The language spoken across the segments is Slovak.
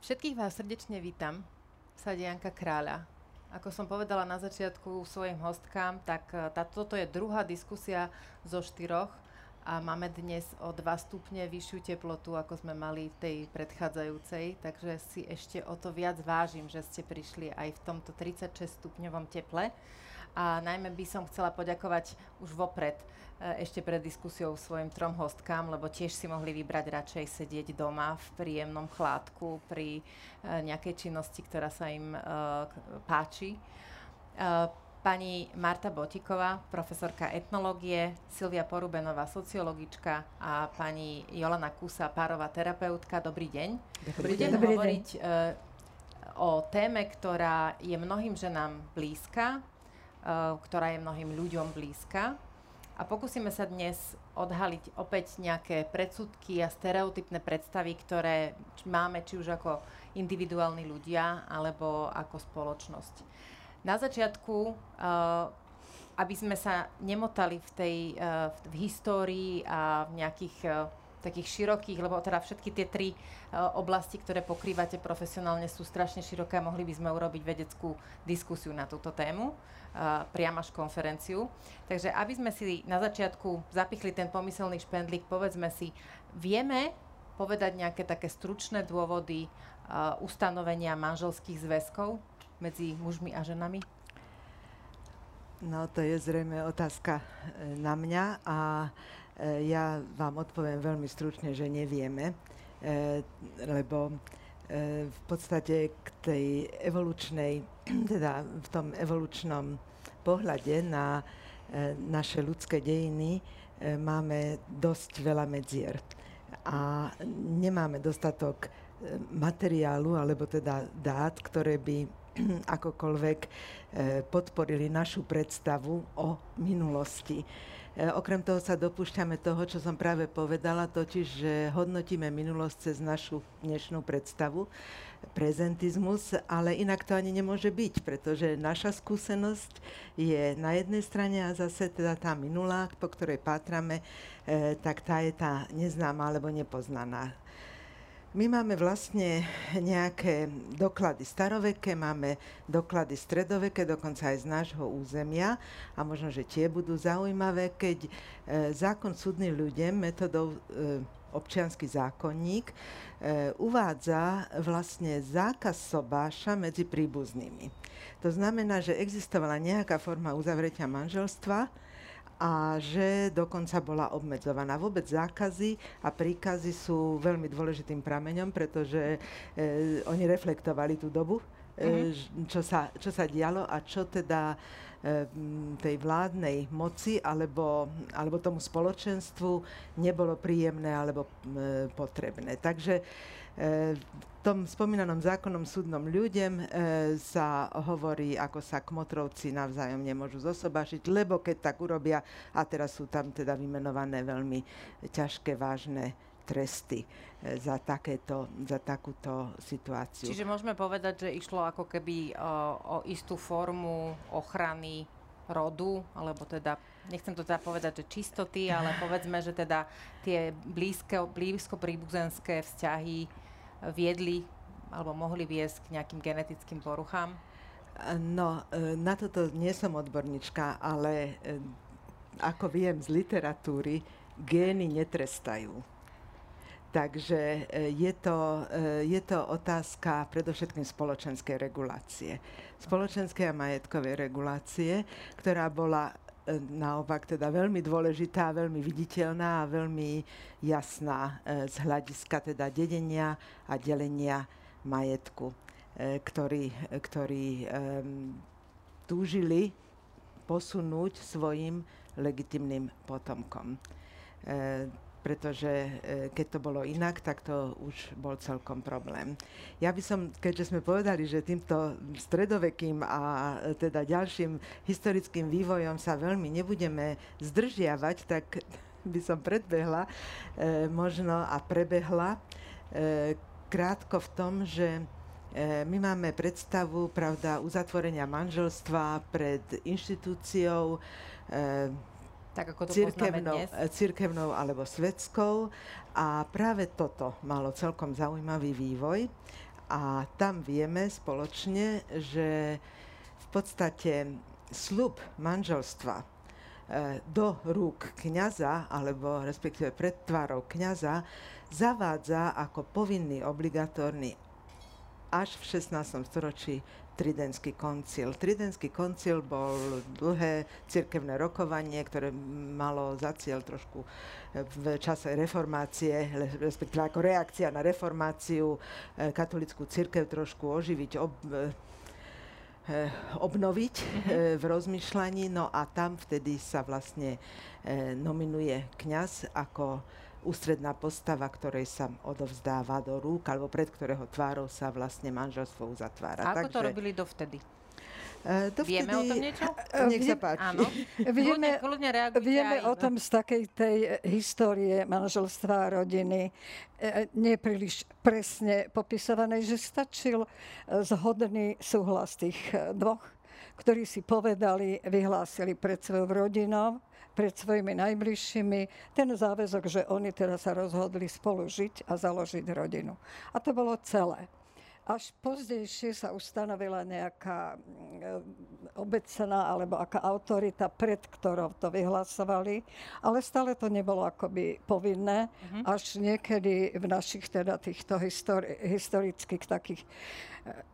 Všetkých vás srdečne vítam Janka Kráľa. Ako som povedala na začiatku svojim hostkám, tak e, tá, toto je druhá diskusia zo štyroch a máme dnes o 2 stupne vyššiu teplotu, ako sme mali v tej predchádzajúcej, takže si ešte o to viac vážim, že ste prišli aj v tomto 36 stupňovom teple. A najmä by som chcela poďakovať už vopred, e, ešte pred diskusiou svojim trom hostkám, lebo tiež si mohli vybrať radšej sedieť doma v príjemnom chládku pri e, nejakej činnosti, ktorá sa im e, páči. Pani Marta Botiková, profesorka etnológie, Silvia Porubenová, sociologička a pani Jolana Kusa, párová terapeutka. Dobrý deň. Dobrý deň. hovoriť deň. o téme, ktorá je mnohým ženám blízka, ktorá je mnohým ľuďom blízka. A pokúsime sa dnes odhaliť opäť nejaké predsudky a stereotypné predstavy, ktoré máme či už ako individuálni ľudia alebo ako spoločnosť. Na začiatku, uh, aby sme sa nemotali v tej uh, v histórii a v nejakých takých širokých, lebo teda všetky tie tri uh, oblasti, ktoré pokrývate profesionálne, sú strašne široké a mohli by sme urobiť vedeckú diskusiu na túto tému, uh, priam až konferenciu. Takže aby sme si na začiatku zapichli ten pomyselný špendlík, povedzme si, vieme povedať nejaké také stručné dôvody uh, ustanovenia manželských zväzkov medzi mužmi a ženami? No to je zrejme otázka na mňa a E, ja vám odpoviem veľmi stručne, že nevieme, e, lebo e, v podstate k tej evolučnej, teda v tom evolučnom pohľade na naše ľudské dejiny máme dosť veľa medzier. A nemáme dostatok materiálu, alebo teda dát, ktoré by akokoľvek podporili našu predstavu o minulosti. E, okrem toho sa dopúšťame toho, čo som práve povedala, totiž, že hodnotíme minulosť cez našu dnešnú predstavu, prezentizmus, ale inak to ani nemôže byť, pretože naša skúsenosť je na jednej strane a zase teda tá minulá, po ktorej pátrame, e, tak tá je tá neznáma alebo nepoznaná. My máme vlastne nejaké doklady staroveké, máme doklady stredoveké, dokonca aj z nášho územia a možno, že tie budú zaujímavé, keď e, zákon súdny ľuďom metodou e, občianský zákonník e, uvádza vlastne zákaz sobáša medzi príbuznými. To znamená, že existovala nejaká forma uzavretia manželstva, a že dokonca bola obmedzovaná. Vôbec zákazy a príkazy sú veľmi dôležitým prameňom, pretože e, oni reflektovali tú dobu, e, mm-hmm. čo, sa, čo sa dialo a čo teda e, tej vládnej moci alebo, alebo tomu spoločenstvu nebolo príjemné alebo e, potrebné. Takže tom spomínanom zákonom súdnom ľuďom e, sa hovorí, ako sa kmotrovci navzájom nemôžu zosobašiť, lebo keď tak urobia, a teraz sú tam teda vymenované veľmi ťažké, vážne tresty e, za, takéto, za takúto situáciu. Čiže môžeme povedať, že išlo ako keby o, o istú formu ochrany rodu, alebo teda, nechcem to teda povedať, že čistoty, ale povedzme, že teda tie blízko, blízko príbuzenské vzťahy viedli alebo mohli viesť k nejakým genetickým poruchám? No, e, na toto nie som odborníčka, ale e, ako viem z literatúry, gény netrestajú. Takže je to, je to otázka predovšetkým spoločenskej regulácie. Spoločenskej a majetkovej regulácie, ktorá bola naopak teda veľmi dôležitá, veľmi viditeľná a veľmi jasná e, z hľadiska teda dedenia a delenia majetku, e, ktorý, ktorý túžili posunúť svojim legitimným potomkom. Pretože e, keď to bolo inak, tak to už bol celkom problém. Ja by som, keďže sme povedali, že týmto stredovekým a e, teda ďalším historickým vývojom sa veľmi nebudeme zdržiavať, tak by som predbehla e, možno a prebehla e, krátko v tom, že my máme predstavu, pravda, uzatvorenia manželstva pred inštitúciou, tak ako to cirkevnou, dnes. cirkevnou alebo svetskou. A práve toto malo celkom zaujímavý vývoj. A tam vieme spoločne, že v podstate slub manželstva E, do rúk kňaza, alebo respektíve pred tvárou kňaza, zavádza ako povinný, obligatórny až v 16. storočí Tridentský koncil. Tridentský koncil bol dlhé cirkevné rokovanie, ktoré malo za cieľ trošku v čase reformácie, respektíve ako reakcia na reformáciu e, katolickú cirkev trošku oživiť, ob, Eh, obnoviť mm-hmm. v rozmýšľaní. No a tam vtedy sa vlastne eh, nominuje kňaz ako ústredná postava, ktorej sa odovzdáva do rúk, alebo pred ktorého tvárou sa vlastne manželstvo uzatvára. A ako Takže, to robili dovtedy? Uh, vieme o tom niečo? Nech sa páči. Áno. Vieme, kľudne, kľudne vieme o tom z takej tej histórie manželstva a rodiny, e, nepríliš presne popisovanej, že stačil zhodný súhlas tých dvoch, ktorí si povedali, vyhlásili pred svojou rodinou, pred svojimi najbližšími ten záväzok, že oni teraz sa rozhodli spolu žiť a založiť rodinu. A to bolo celé. Až pozdejšie sa ustanovila nejaká mm, obecná alebo aká autorita, pred ktorou to vyhlasovali, ale stále to nebolo akoby povinné. Mm-hmm. Až niekedy v našich teda týchto histori- historických takých e,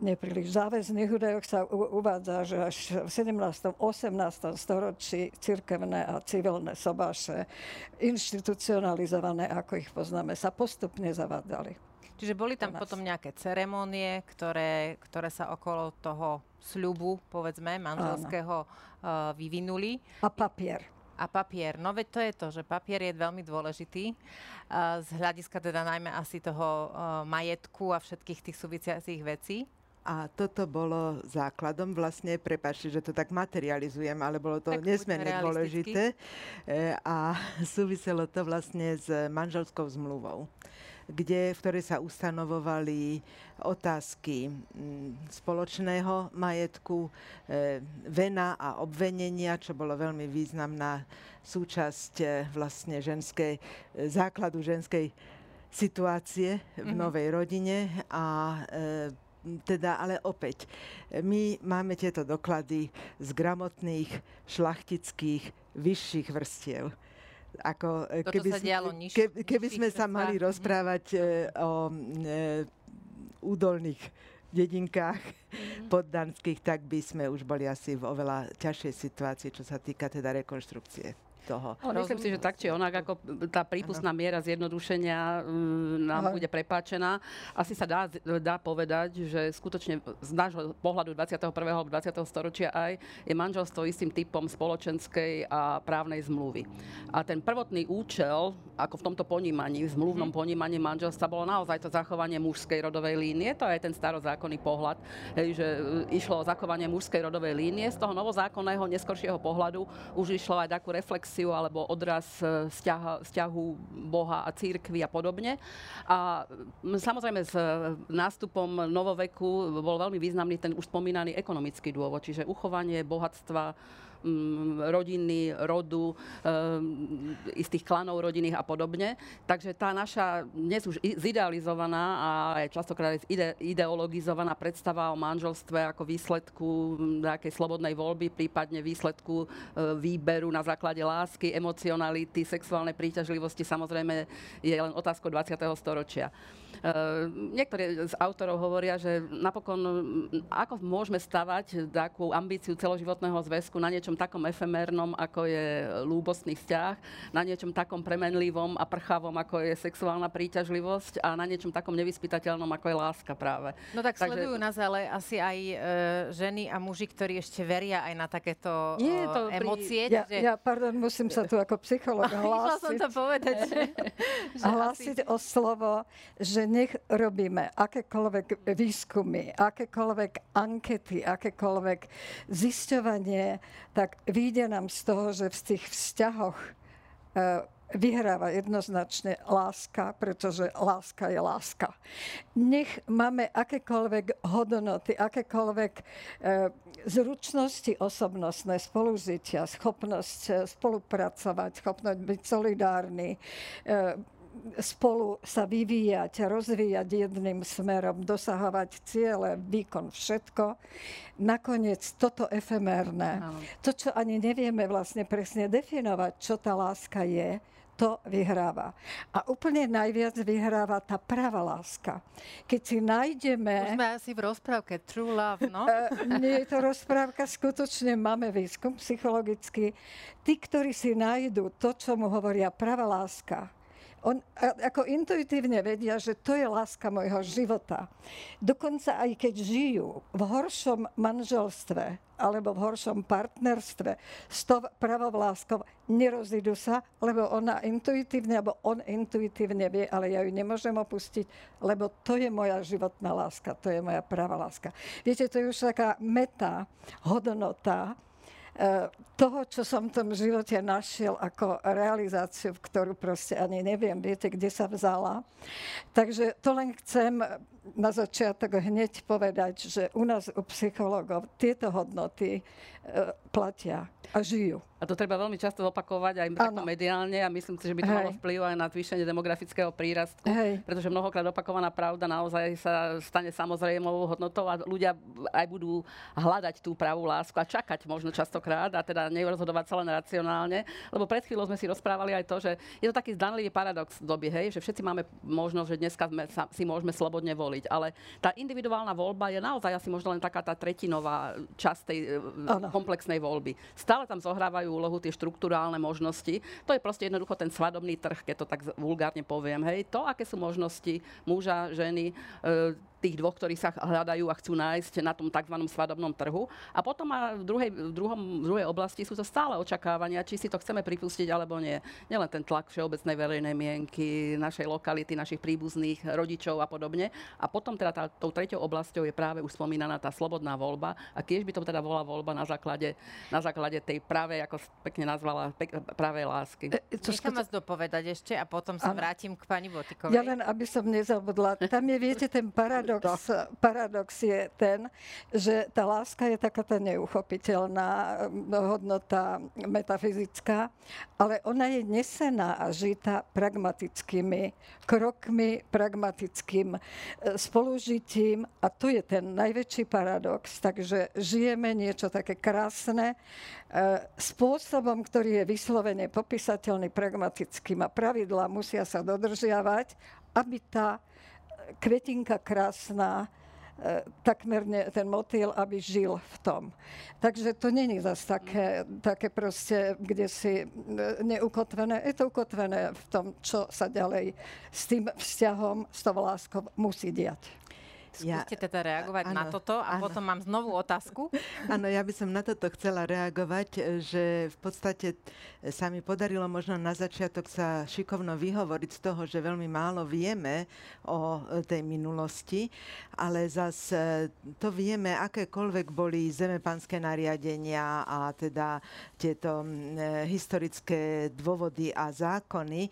nepríliš záväzných údajoch sa u- uvádza, že až v 17. 18. storočí cirkevné a civilné sobáše, institucionalizované, ako ich poznáme, sa postupne zavádzali. Čiže boli tam potom nejaké ceremonie, ktoré, ktoré sa okolo toho sľubu, povedzme, manželského uh, vyvinuli. A papier. A papier. No veď to je to, že papier je veľmi dôležitý uh, z hľadiska teda najmä asi toho uh, majetku a všetkých tých súvisiacich vecí. A toto bolo základom vlastne, prepáčte, že to tak materializujem, ale bolo to tak nesmierne dôležité. E, a súviselo to vlastne s manželskou zmluvou kde, v ktorej sa ustanovovali otázky mm, spoločného majetku, e, vena a obvenenia, čo bolo veľmi významná súčasť e, vlastne ženskej, e, základu ženskej situácie v mm-hmm. novej rodine a teda ale opäť, my máme tieto doklady z gramotných, šlachtických, vyšších vrstiev ako, e, keby, sa dialo niž, ke, keby sme sa mali rozprávať e, o e, údolných dedinkách mm-hmm. poddanských, tak by sme už boli asi v oveľa ťažšej situácii, čo sa týka teda rekonštrukcie toho. Ale myslím si, že tak či onak, ako tá prípustná miera zjednodušenia um, nám Aha. bude prepáčená. Asi sa dá, dá povedať, že skutočne z nášho pohľadu 21. alebo 20. storočia aj je manželstvo istým typom spoločenskej a právnej zmluvy. A ten prvotný účel, ako v tomto ponímaní, v zmluvnom hmm. ponímaní manželstva, bolo naozaj to zachovanie mužskej rodovej línie. To je ten starozákonný pohľad, že e, išlo o zachovanie mužskej rodovej línie. Z toho novozákonného, neskoršieho pohľadu už išlo aj takú reflexiu reflexiu alebo odraz e, vzťaha, vzťahu Boha a církvy a podobne. A samozrejme s nástupom novoveku bol veľmi významný ten už spomínaný ekonomický dôvod, čiže uchovanie bohatstva, rodiny, rodu, um, istých klanov rodinných a podobne. Takže tá naša dnes už zidealizovaná a aj častokrát ide, ideologizovaná predstava o manželstve ako výsledku nejakej slobodnej voľby, prípadne výsledku uh, výberu na základe lásky, emocionality, sexuálnej príťažlivosti samozrejme je len otázkou 20. storočia. Uh, niektorí z autorov hovoria, že napokon ako môžeme stavať takú ambíciu celoživotného zväzku na niečom takom efemérnom, ako je lúbostný vzťah, na niečom takom premenlivom a prchavom, ako je sexuálna príťažlivosť a na niečom takom nevyspytateľnom, ako je láska práve. No tak Takže... sledujú nás ale asi aj e, ženy a muži, ktorí ešte veria aj na takéto Nie, to emócie. Pri... Ja, že... ja, pardon, musím sa tu ako psycholog hlásiť. som to povedať. že hlásiť asi... o slovo, že nech robíme akékoľvek výskumy, akékoľvek ankety, akékoľvek zisťovanie, tak vyjde nám z toho, že v tých vzťahoch e, vyhráva jednoznačne láska, pretože láska je láska. Nech máme akékoľvek hodnoty, akékoľvek e, zručnosti osobnostné, spolužitia, schopnosť e, spolupracovať, schopnosť byť solidárny, e, spolu sa vyvíjať, rozvíjať jedným smerom, dosahovať ciele, výkon, všetko. Nakoniec toto efemérne, to, čo ani nevieme vlastne presne definovať, čo tá láska je, to vyhráva. A úplne najviac vyhráva tá pravá láska. Keď si nájdeme... Už sme asi v rozprávke True Love, no? Uh, nie je to rozprávka, skutočne máme výskum psychologický. Tí, ktorí si nájdú to, čo mu hovoria pravá láska, on, ako intuitívne vedia, že to je láska môjho života. Dokonca aj keď žijú v horšom manželstve alebo v horšom partnerstve s tou pravou láskou, nerozídu sa, lebo ona intuitívne, alebo on intuitívne vie, ale ja ju nemôžem opustiť, lebo to je moja životná láska, to je moja pravá láska. Viete, to je už taká meta, hodnota, toho, čo som v tom živote našiel ako realizáciu, ktorú proste ani neviem, viete, kde sa vzala. Takže to len chcem na začiatok hneď povedať, že u nás u psychológov tieto hodnoty e, platia a žijú. A to treba veľmi často opakovať aj takto mediálne a myslím si, že by to Hej. malo vplyv aj na zvýšenie demografického prírastku, Hej. pretože mnohokrát opakovaná pravda naozaj sa stane samozrejmou hodnotou a ľudia aj budú hľadať tú pravú lásku a čakať možno častokrát a teda nerozhodovať sa len racionálne, lebo pred chvíľou sme si rozprávali aj to, že je to taký zdanlivý paradox v doby, hej, že všetci máme možnosť, že dneska sme, si môžeme slobodne voliť, ale tá individuálna voľba je naozaj asi možno len taká tá tretinová časť tej ano. komplexnej voľby. Stále tam zohrávajú úlohu tie štruktúrálne možnosti. To je proste jednoducho ten svadobný trh, keď to tak vulgárne poviem. Hej, to, aké sú možnosti muža, ženy, e, tých dvoch, ktorí sa hľadajú a chcú nájsť na tom tzv. svadobnom trhu. A potom a v, druhej, v, druhom, v druhej oblasti sú to stále očakávania, či si to chceme pripustiť alebo nie. Nielen ten tlak všeobecnej verejnej mienky, našej lokality, našich príbuzných, rodičov a podobne. A potom teda tá, tou treťou oblasťou je práve už spomínaná tá slobodná voľba. A tiež by to teda bola voľba na základe, na základe tej práve, ako pekne nazvala, pek, práve lásky. E, to Nechám vás dopovedať ešte a potom sa vrátim k pani Botikovej. Ja len, aby som nezabudla. Tam je, viete, ten paradox paradox, paradox je ten, že tá láska je taká tá neuchopiteľná hodnota metafyzická, ale ona je nesená a žita pragmatickými krokmi, pragmatickým e, spolužitím a to je ten najväčší paradox. Takže žijeme niečo také krásne e, spôsobom, ktorý je vyslovene popísateľný pragmatickým a pravidlá musia sa dodržiavať, aby tá kvetinka krásna, e, takmer ne, ten motýl, aby žil v tom. Takže to není zase také, také proste, kde si e, neukotvené. Je to ukotvené v tom, čo sa ďalej s tým vzťahom, s tou láskou musí diať. Skúste ja, teda reagovať áno, na toto a áno. potom mám znovu otázku. Áno, ja by som na toto chcela reagovať, že v podstate sa mi podarilo možno na začiatok sa šikovno vyhovoriť z toho, že veľmi málo vieme o tej minulosti, ale zase to vieme, akékoľvek boli zemepanské nariadenia a teda tieto historické dôvody a zákony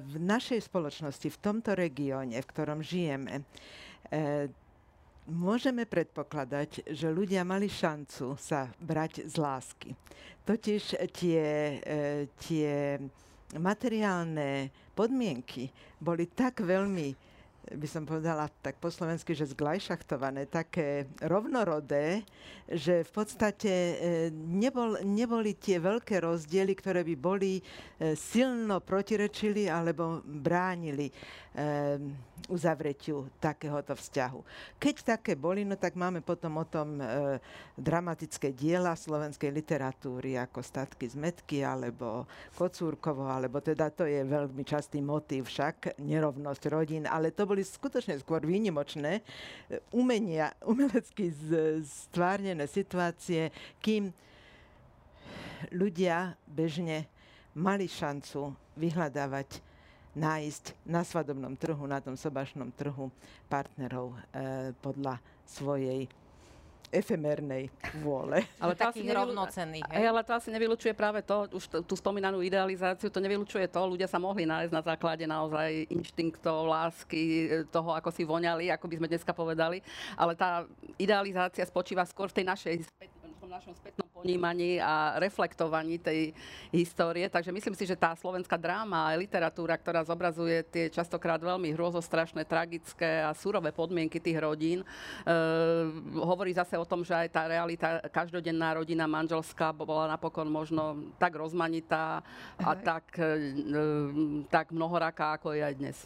v našej spoločnosti, v tomto regióne, v ktorom žijeme, E, môžeme predpokladať, že ľudia mali šancu sa brať z lásky. Totiž tie, e, tie materiálne podmienky boli tak veľmi by som povedala tak po slovensky, že zglajšachtované, také rovnorodé, že v podstate e, nebol, neboli tie veľké rozdiely, ktoré by boli silno protirečili alebo bránili um, uzavretiu takéhoto vzťahu. Keď také boli, no tak máme potom o tom e, dramatické diela slovenskej literatúry, ako Statky z Metky, alebo Kocúrkovo, alebo teda to je veľmi častý motív však, nerovnosť rodín, ale to boli skutočne skôr výnimočné e, umenia, umelecky stvárnené situácie, kým ľudia bežne mali šancu vyhľadávať nájsť na svadobnom trhu, na tom sobašnom trhu partnerov e, podľa svojej efemérnej vôle. Ale to takých rovnocenných. Hej? Ale to asi nevylučuje práve to, už tú spomínanú idealizáciu, to nevylučuje to, ľudia sa mohli nájsť na základe naozaj inštinktov, lásky, e, toho, ako si voňali, ako by sme dneska povedali, ale tá idealizácia spočíva skôr v tej našej našom spätnom ponímaní a reflektovaní tej histórie. Takže myslím si, že tá slovenská dráma a literatúra, ktorá zobrazuje tie častokrát veľmi hrozostrašné, tragické a surové podmienky tých rodín, e, hovorí zase o tom, že aj tá realita, každodenná rodina manželská bola napokon možno tak rozmanitá a tak, e, tak mnohoraká, ako je aj dnes.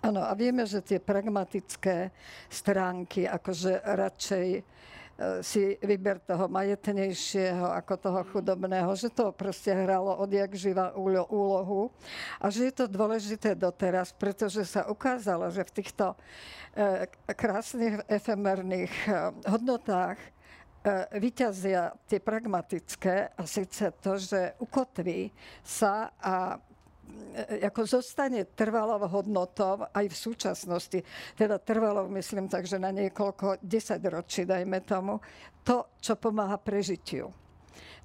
Áno, a vieme, že tie pragmatické stránky, akože radšej si vyber toho majetnejšieho ako toho chudobného, že to proste hralo odjak živa úlohu. A že je to dôležité doteraz, pretože sa ukázalo, že v týchto e, krásnych efemerných e, hodnotách vyťazia tie pragmatické a síce to, že ukotví sa a ako zostane trvalou hodnotou aj v súčasnosti, teda trvalou myslím tak, že na niekoľko desaťročí, dajme tomu, to, čo pomáha prežitiu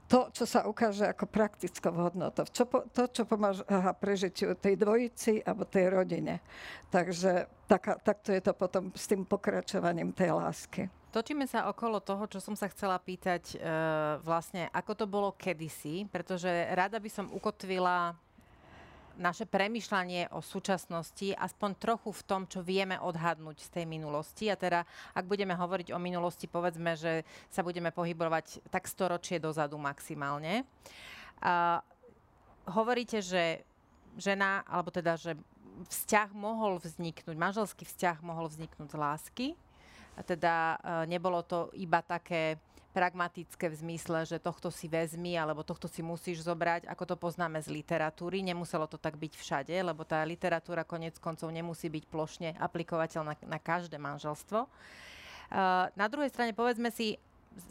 to, čo sa ukáže ako praktickou hodnotou, čo po, to, čo pomáha prežitiu tej dvojici alebo tej rodine. Takže tak, takto je to potom s tým pokračovaním tej lásky. Točíme sa okolo toho, čo som sa chcela pýtať, e, vlastne ako to bolo kedysi, pretože rada by som ukotvila naše premyšľanie o súčasnosti aspoň trochu v tom, čo vieme odhadnúť z tej minulosti. A teda, ak budeme hovoriť o minulosti, povedzme, že sa budeme pohybovať tak storočie dozadu maximálne. A hovoríte, že žena, alebo teda, že vzťah mohol vzniknúť, manželský vzťah mohol vzniknúť z lásky. A teda e, nebolo to iba také pragmatické v zmysle, že tohto si vezmi alebo tohto si musíš zobrať, ako to poznáme z literatúry. Nemuselo to tak byť všade, lebo tá literatúra konec koncov nemusí byť plošne aplikovateľná na každé manželstvo. Na druhej strane povedzme si,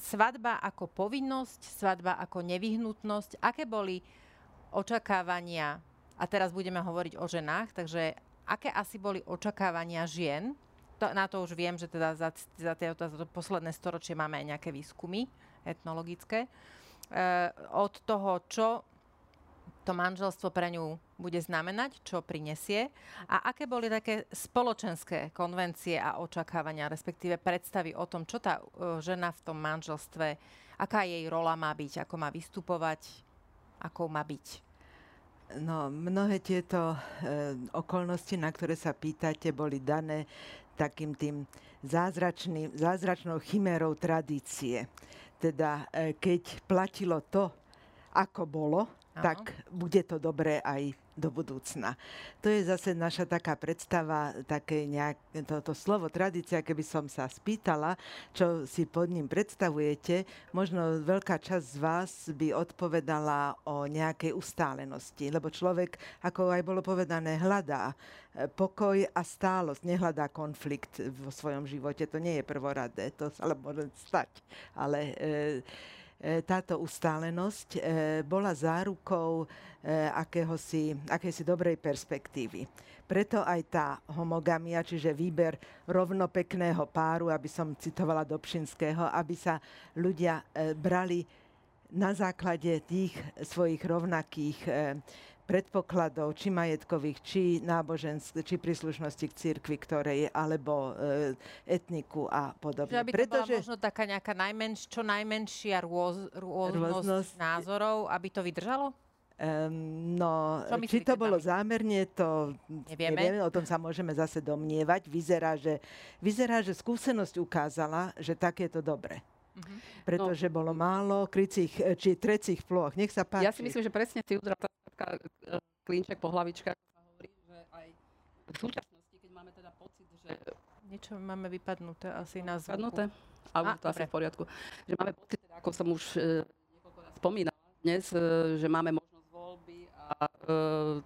svadba ako povinnosť, svadba ako nevyhnutnosť, aké boli očakávania, a teraz budeme hovoriť o ženách, takže aké asi boli očakávania žien to, na to už viem, že teda za, za, tie, za to posledné storočie máme aj nejaké výskumy etnologické. E, od toho, čo to manželstvo pre ňu bude znamenať, čo prinesie a aké boli také spoločenské konvencie a očakávania, respektíve predstavy o tom, čo tá e, žena v tom manželstve, aká jej rola má byť, ako má vystupovať, ako má byť. No, mnohé tieto e, okolnosti, na ktoré sa pýtate, boli dané takým tým zázračným, zázračnou chimérou tradície. Teda e, keď platilo to, ako bolo, Aha. tak bude to dobré aj do budúcna. To je zase naša taká predstava, také nejak, toto slovo tradícia, keby som sa spýtala, čo si pod ním predstavujete, možno veľká časť z vás by odpovedala o nejakej ustálenosti, lebo človek, ako aj bolo povedané, hľadá e, pokoj a stálosť, nehľadá konflikt vo svojom živote. To nie je prvoradé, to sa ale môže stať. Ale e, táto ustálenosť e, bola zárukou e, akéhosi, akési dobrej perspektívy. Preto aj tá homogamia, čiže výber rovnopekného páru, aby som citovala Dobšinského, aby sa ľudia brali na základe tých svojich rovnakých predpokladov, či majetkových, či náboženských, či príslušnosti k cirkvi, ktorej, alebo e, etniku a podobne. Že aby to Pretože, bola možno taká nejaká najmenš, čo najmenšia rôz, rôznosť, rôznosť názorov, aby to vydržalo? Um, no, či to bolo zámerne, to nevieme. nevieme, o tom sa môžeme zase domnievať. Vyzerá, že, vyzerá, že skúsenosť ukázala, že tak je to dobre. Uh-huh. Pretože no. bolo málo krycích či trecích plôch. Nech sa páči. Ja si myslím, že presne ty udral taká e, klinček po hlavičkách, hovorí, že aj v súčasnosti, keď máme teda pocit, že... Niečo máme vypadnuté asi na zvuku. Vypadnuté? Ale to asi v poriadku. Že máme pocit, teda, ako som už e, niekoľkokrát spomínala dnes, e, že máme možnosť voľby a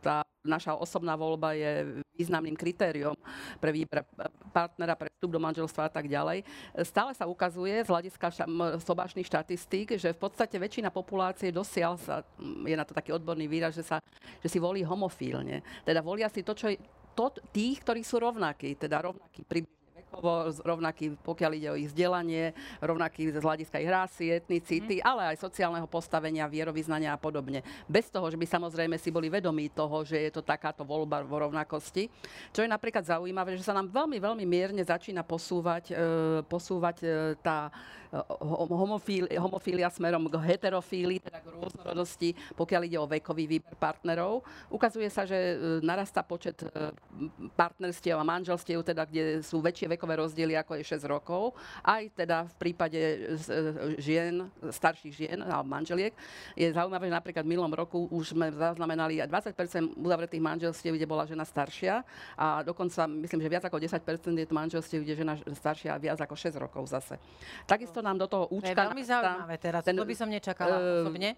tá naša osobná voľba je významným kritériom pre výber partnera, pre vstup do manželstva a tak ďalej. Stále sa ukazuje z hľadiska sobášnych štatistík, že v podstate väčšina populácie dosiaľ sa, je na to taký odborný výraz, že, sa, že si volí homofílne. Teda volia si to, čo je, to, tých, ktorí sú rovnakí, teda rovnakí približne celkovo rovnaký, pokiaľ ide o ich vzdelanie, rovnaký z hľadiska ich rásy, etnicity, mm. ale aj sociálneho postavenia, vierovýznania a podobne. Bez toho, že by samozrejme si boli vedomí toho, že je to takáto voľba vo rovnakosti. Čo je napríklad zaujímavé, že sa nám veľmi, veľmi mierne začína posúvať, e, posúvať e, tá homofília, homofília smerom k heterofílii, teda k rôznorodosti, pokiaľ ide o vekový výber partnerov. Ukazuje sa, že e, narastá počet e, partnerstiev a manželstiev, teda, kde sú väčšie vekové rozdiely ako je 6 rokov. Aj teda v prípade žien, starších žien alebo manželiek. Je zaujímavé, že napríklad v minulom roku už sme zaznamenali 20% uzavretých manželstiev, kde bola žena staršia a dokonca myslím, že viac ako 10 je to manželstiev, kde žena staršia viac ako 6 rokov zase. Takisto nám do toho účka... To je veľmi zaujímavé teraz, ten, to by som nečakala uh, osobne.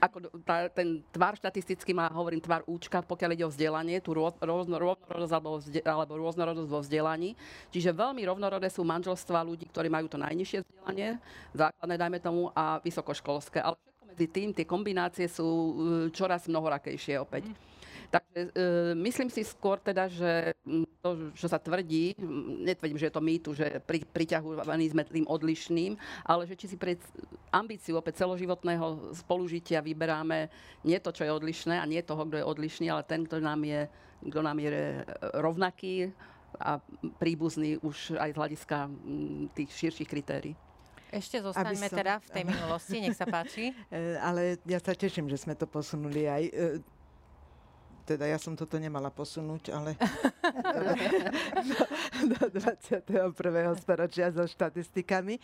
Ako tá, ten tvar štatisticky má, hovorím, tvar účka, pokiaľ ide o vzdelanie, tú rôz, rôznorodosť alebo, vzde, alebo rôznorodosť vo vzdelaní. Čiže veľmi rovnorodé sú manželstva ľudí, ktorí majú to najnižšie vzdelanie, základné dajme tomu, a vysokoškolské. Ale medzi tým, tie kombinácie sú uh, čoraz mnohorakejšie opäť. Mm. Takže e, myslím si skôr teda, že to, čo sa tvrdí, netvrdím, že je to mýtu, že pri, priťahovaní sme tým odlišným, ale že či si pre ambíciu opäť celoživotného spolužitia vyberáme nie to, čo je odlišné a nie toho, kto je odlišný, ale ten, kto nám je, kto nám je rovnaký a príbuzný už aj z hľadiska tých širších kritérií. Ešte zostaňme som... teda v tej minulosti, nech sa páči. E, ale ja sa teším, že sme to posunuli aj e, teda ja som toto nemala posunúť, ale do, do 21. storočia so štatistikami.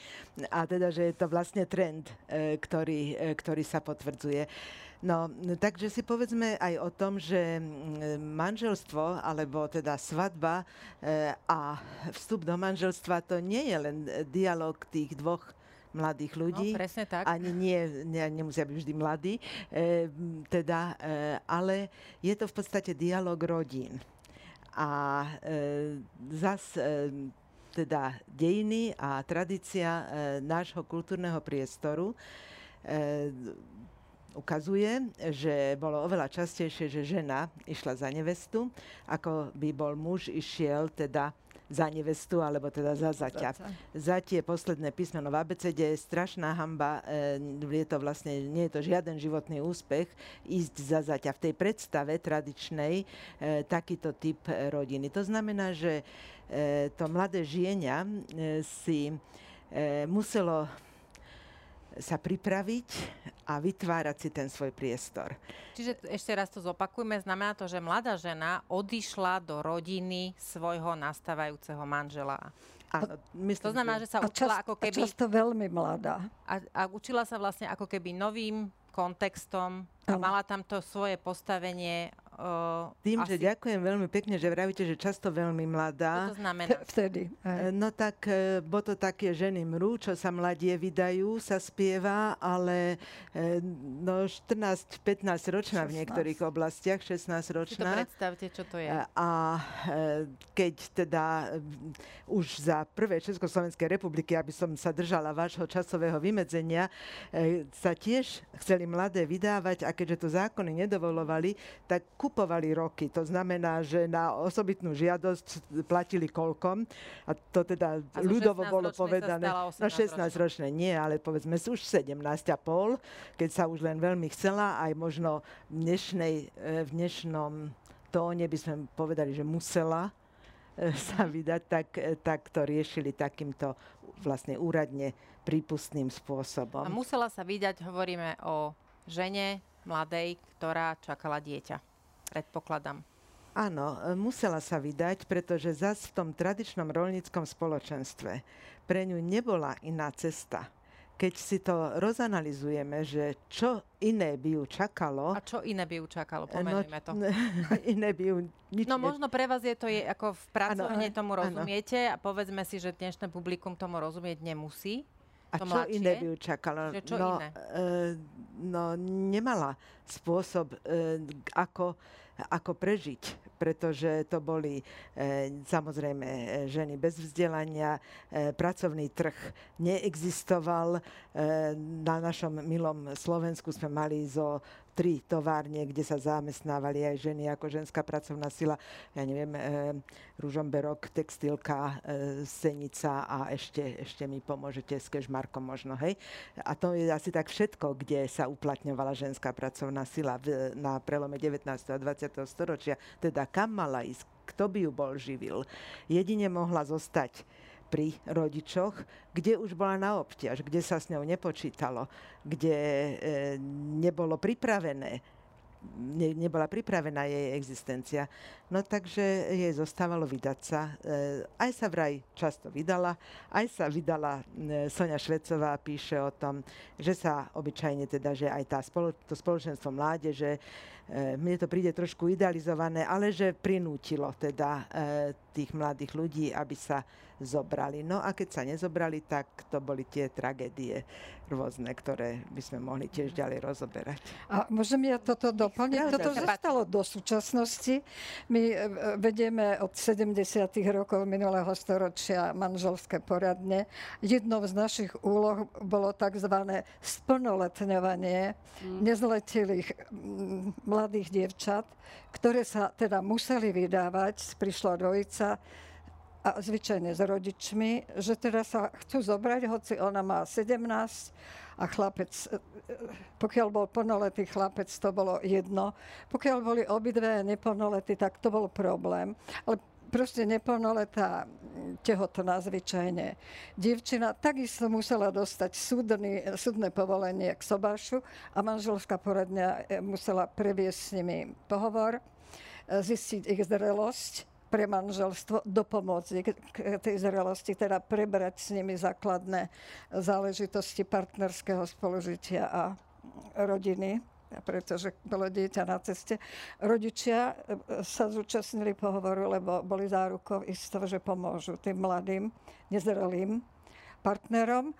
A teda, že je to vlastne trend, e, ktorý, e, ktorý sa potvrdzuje. No, takže si povedzme aj o tom, že manželstvo, alebo teda svadba e, a vstup do manželstva, to nie je len dialog tých dvoch mladých ľudí. No, presne tak. Ani nie, ne, nemusia byť vždy mladí. E, teda, e, ale je to v podstate dialog rodín. A e, zas e, teda dejiny a tradícia e, nášho kultúrneho priestoru e, ukazuje, že bolo oveľa častejšie, že žena išla za nevestu, ako by bol muž išiel teda za nevestu, alebo teda za zaťa. Zatie posledné písmeno v ABCD je strašná hamba, e, je to vlastne, nie je to žiaden životný úspech ísť za zaťa. V tej predstave tradičnej e, takýto typ rodiny. To znamená, že e, to mladé žienia e, si e, muselo sa pripraviť a vytvárať si ten svoj priestor. Čiže ešte raz to zopakujme, znamená to, že mladá žena odišla do rodiny svojho nastávajúceho manžela. Áno, myslím, to znamená, že sa učila čas, ako keby... A často veľmi mladá. A, a učila sa vlastne ako keby novým kontextom a mala tam to svoje postavenie Uh, Tým, asi... že ďakujem veľmi pekne, že vravíte, že často veľmi mladá. Čo to znamená? Vtedy. Aj. No tak, e, bo to také ženy mrú, čo sa mladie vydajú, sa spieva, ale e, no 14-15 ročná 16. v niektorých oblastiach, 16 ročná. Si to predstavte, čo to je. A keď teda už za prvé Československej republiky, aby som sa držala vášho časového vymedzenia, sa tiež chceli mladé vydávať a keďže to zákony nedovolovali, tak kupovali roky. To znamená, že na osobitnú žiadosť platili koľkom. A to teda a ľudovo bolo povedané. No 16 ročné nie, ale povedzme už 17 a pol, keď sa už len veľmi chcela, aj možno v, dnešnej, e, v dnešnom tóne by sme povedali, že musela e, sa vydať, tak, e, tak to riešili takýmto vlastne úradne prípustným spôsobom. A musela sa vydať, hovoríme o žene mladej, ktorá čakala dieťa predpokladám. Áno, musela sa vydať, pretože zas v tom tradičnom rolníckom spoločenstve pre ňu nebola iná cesta. Keď si to rozanalizujeme, že čo iné by ju čakalo... A čo iné by ju čakalo? Pomenujme no, to. iné by ju nič No možno pre vás je to je, ako v pracovne tomu rozumiete ano. a povedzme si, že dnešné publikum tomu rozumieť nemusí. A čo mladšie? iné by ju čakalo? Že čo no, iné? E, no, nemala spôsob, e, ako ako prežiť, pretože to boli e, samozrejme e, ženy bez vzdelania, e, pracovný trh neexistoval. Na našom milom Slovensku sme mali zo tri továrne, kde sa zamestnávali aj ženy ako ženská pracovná sila. Ja neviem, e, Ružomberok, textilka, e, Senica a ešte, ešte mi pomôžete s Kežmarkom možno, hej. A to je asi tak všetko, kde sa uplatňovala ženská pracovná sila v, na prelome 19. a 20. storočia. Teda kam mala ísť, kto by ju bol živil. Jedine mohla zostať pri rodičoch, kde už bola na obťaž, kde sa s ňou nepočítalo, kde e, nebolo pripravené ne, nebola pripravená jej existencia. No takže jej zostávalo vydať sa. E, aj sa vraj často vydala, aj sa vydala e, Sonia Švecová píše o tom, že sa obyčajne teda, že aj tá spolo, to spoločenstvo mládeže, e, mne to príde trošku idealizované, ale že prinútilo teda e, tých mladých ľudí, aby sa zobrali. No a keď sa nezobrali, tak to boli tie tragédie rôzne, ktoré by sme mohli tiež ďalej rozoberať. A môžem ja toto doplniť? Toto zostalo do súčasnosti. My e, vedieme od 70. rokov minulého storočia manželské poradne. Jednou z našich úloh bolo tzv. splnoletňovanie mm. nezletilých mladých dievčat, ktoré sa teda museli vydávať. Prišla dvojica a zvyčajne s rodičmi, že teda sa chcú zobrať, hoci ona má 17 a chlapec, e, pokiaľ bol plnoletý chlapec, to bolo jedno. Pokiaľ boli obidve neplnoletí, tak to bol problém. Ale proste neplnoletá tehotná zvyčajne dievčina takisto musela dostať súdny, súdne povolenie k sobášu a manželská poradňa e, musela previesť s nimi pohovor, e, zistiť ich zrelosť pre manželstvo dopomôcť k tej zrelosti, teda prebrať s nimi základné záležitosti partnerského spolužitia a rodiny pretože bolo dieťa na ceste. Rodičia e, sa zúčastnili pohovoru, lebo boli zárukou isto, že pomôžu tým mladým, nezrelým partnerom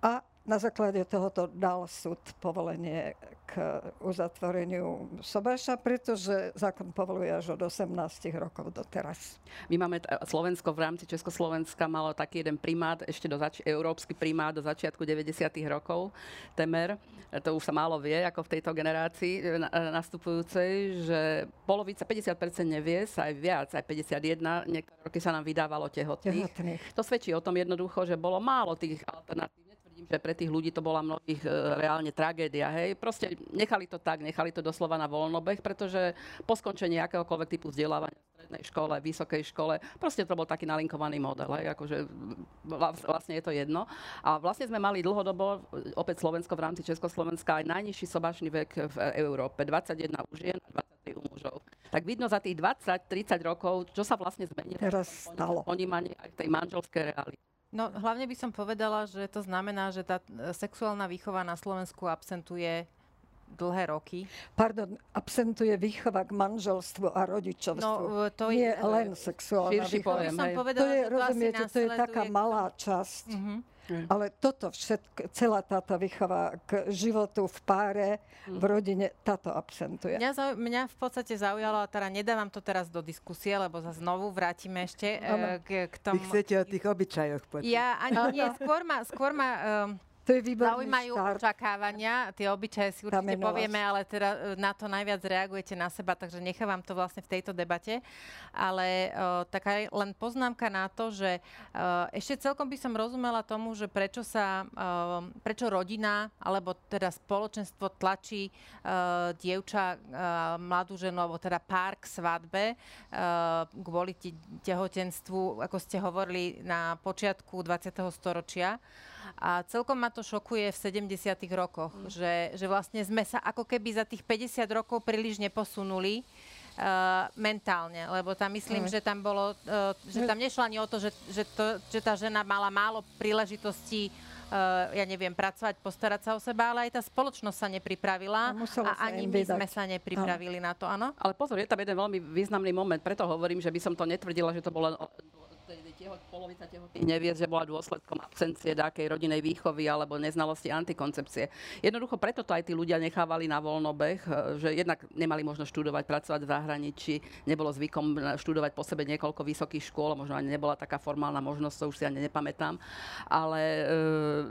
a na základe tohoto dal súd povolenie k uzatvoreniu sobáša, pretože zákon povoluje až od 18 rokov doteraz. My máme, Slovensko v rámci Československa malo taký jeden primát, ešte do zač- európsky primát do začiatku 90. rokov, temer. To už sa málo vie, ako v tejto generácii e, nastupujúcej, že polovica, 50% nevie, sa aj viac, aj 51, niektoré roky sa nám vydávalo tehotných. tehotných. To svedčí o tom jednoducho, že bolo málo tých alternatív že pre tých ľudí to bola mnohých e, reálne tragédia. Hej. Proste nechali to tak, nechali to doslova na voľnobeh, pretože po skončení akéhokoľvek typu vzdelávania strednej škole, vysokej škole, proste to bol taký nalinkovaný model. Hej. Akože vlastne je to jedno. A vlastne sme mali dlhodobo, opäť Slovensko v rámci Československa, aj najnižší sobašný vek v Európe. 21 u žien a 23 u mužov. Tak vidno za tých 20-30 rokov, čo sa vlastne zmenilo. Teraz stalo. Ponímanie aj tej manželskej reality. No hlavne by som povedala, že to znamená, že tá e, sexuálna výchova na Slovensku absentuje dlhé roky. Pardon, absentuje výchova k manželstvu a rodičovstvu. No, to Nie je len sexuálna výchova. Poviem, som povedala, to je, rozumiete, to, to je taká malá časť. Uh-huh. Ale toto všetko, celá táto výchova k životu v páre, v hm. rodine, táto absentuje. Mňa, zau, mňa v podstate zaujalo, a teda nedávam to teraz do diskusie, lebo sa znovu vrátime ešte uh, k, k tomu. Vy chcete o tých obyčajoch počuť. Ja ani nie, skôr ma, skôr ma um, to je Zaujímajú štart. očakávania, tie obyčaje si určite povieme, ale teda e, na to najviac reagujete na seba, takže nechávam to vlastne v tejto debate. Ale uh, taká len poznámka na to, že uh, ešte celkom by som rozumela tomu, že prečo sa, uh, prečo rodina, alebo teda spoločenstvo tlačí uh, dievča, uh, mladú ženu, alebo teda pár k svadbe uh, kvôli tehotenstvu, ako ste hovorili na počiatku 20. storočia. A celkom ma to šokuje v 70. rokoch, mm. že, že vlastne sme sa ako keby za tých 50 rokov príliš neposunuli. Uh, mentálne, lebo tam myslím, mm. že tam bolo, uh, že tam nešlo ani o to, že, že, to, že tá žena mala málo príležitostí uh, ja neviem, pracovať, postarať sa o seba, ale aj tá spoločnosť sa nepripravila a, a ani my sme sa nepripravili áno. na to, áno? Ale pozor, je tam jeden veľmi významný moment, preto hovorím, že by som to netvrdila, že to bolo nevie, že bola dôsledkom absencie dákej rodinej výchovy alebo neznalosti antikoncepcie. Jednoducho preto to aj tí ľudia nechávali na voľnobeh, e, že jednak nemali možnosť študovať, pracovať v zahraničí, nebolo zvykom študovať po sebe niekoľko vysokých škôl, možno ani nebola taká formálna možnosť, to už si ani nepamätám. Ale e,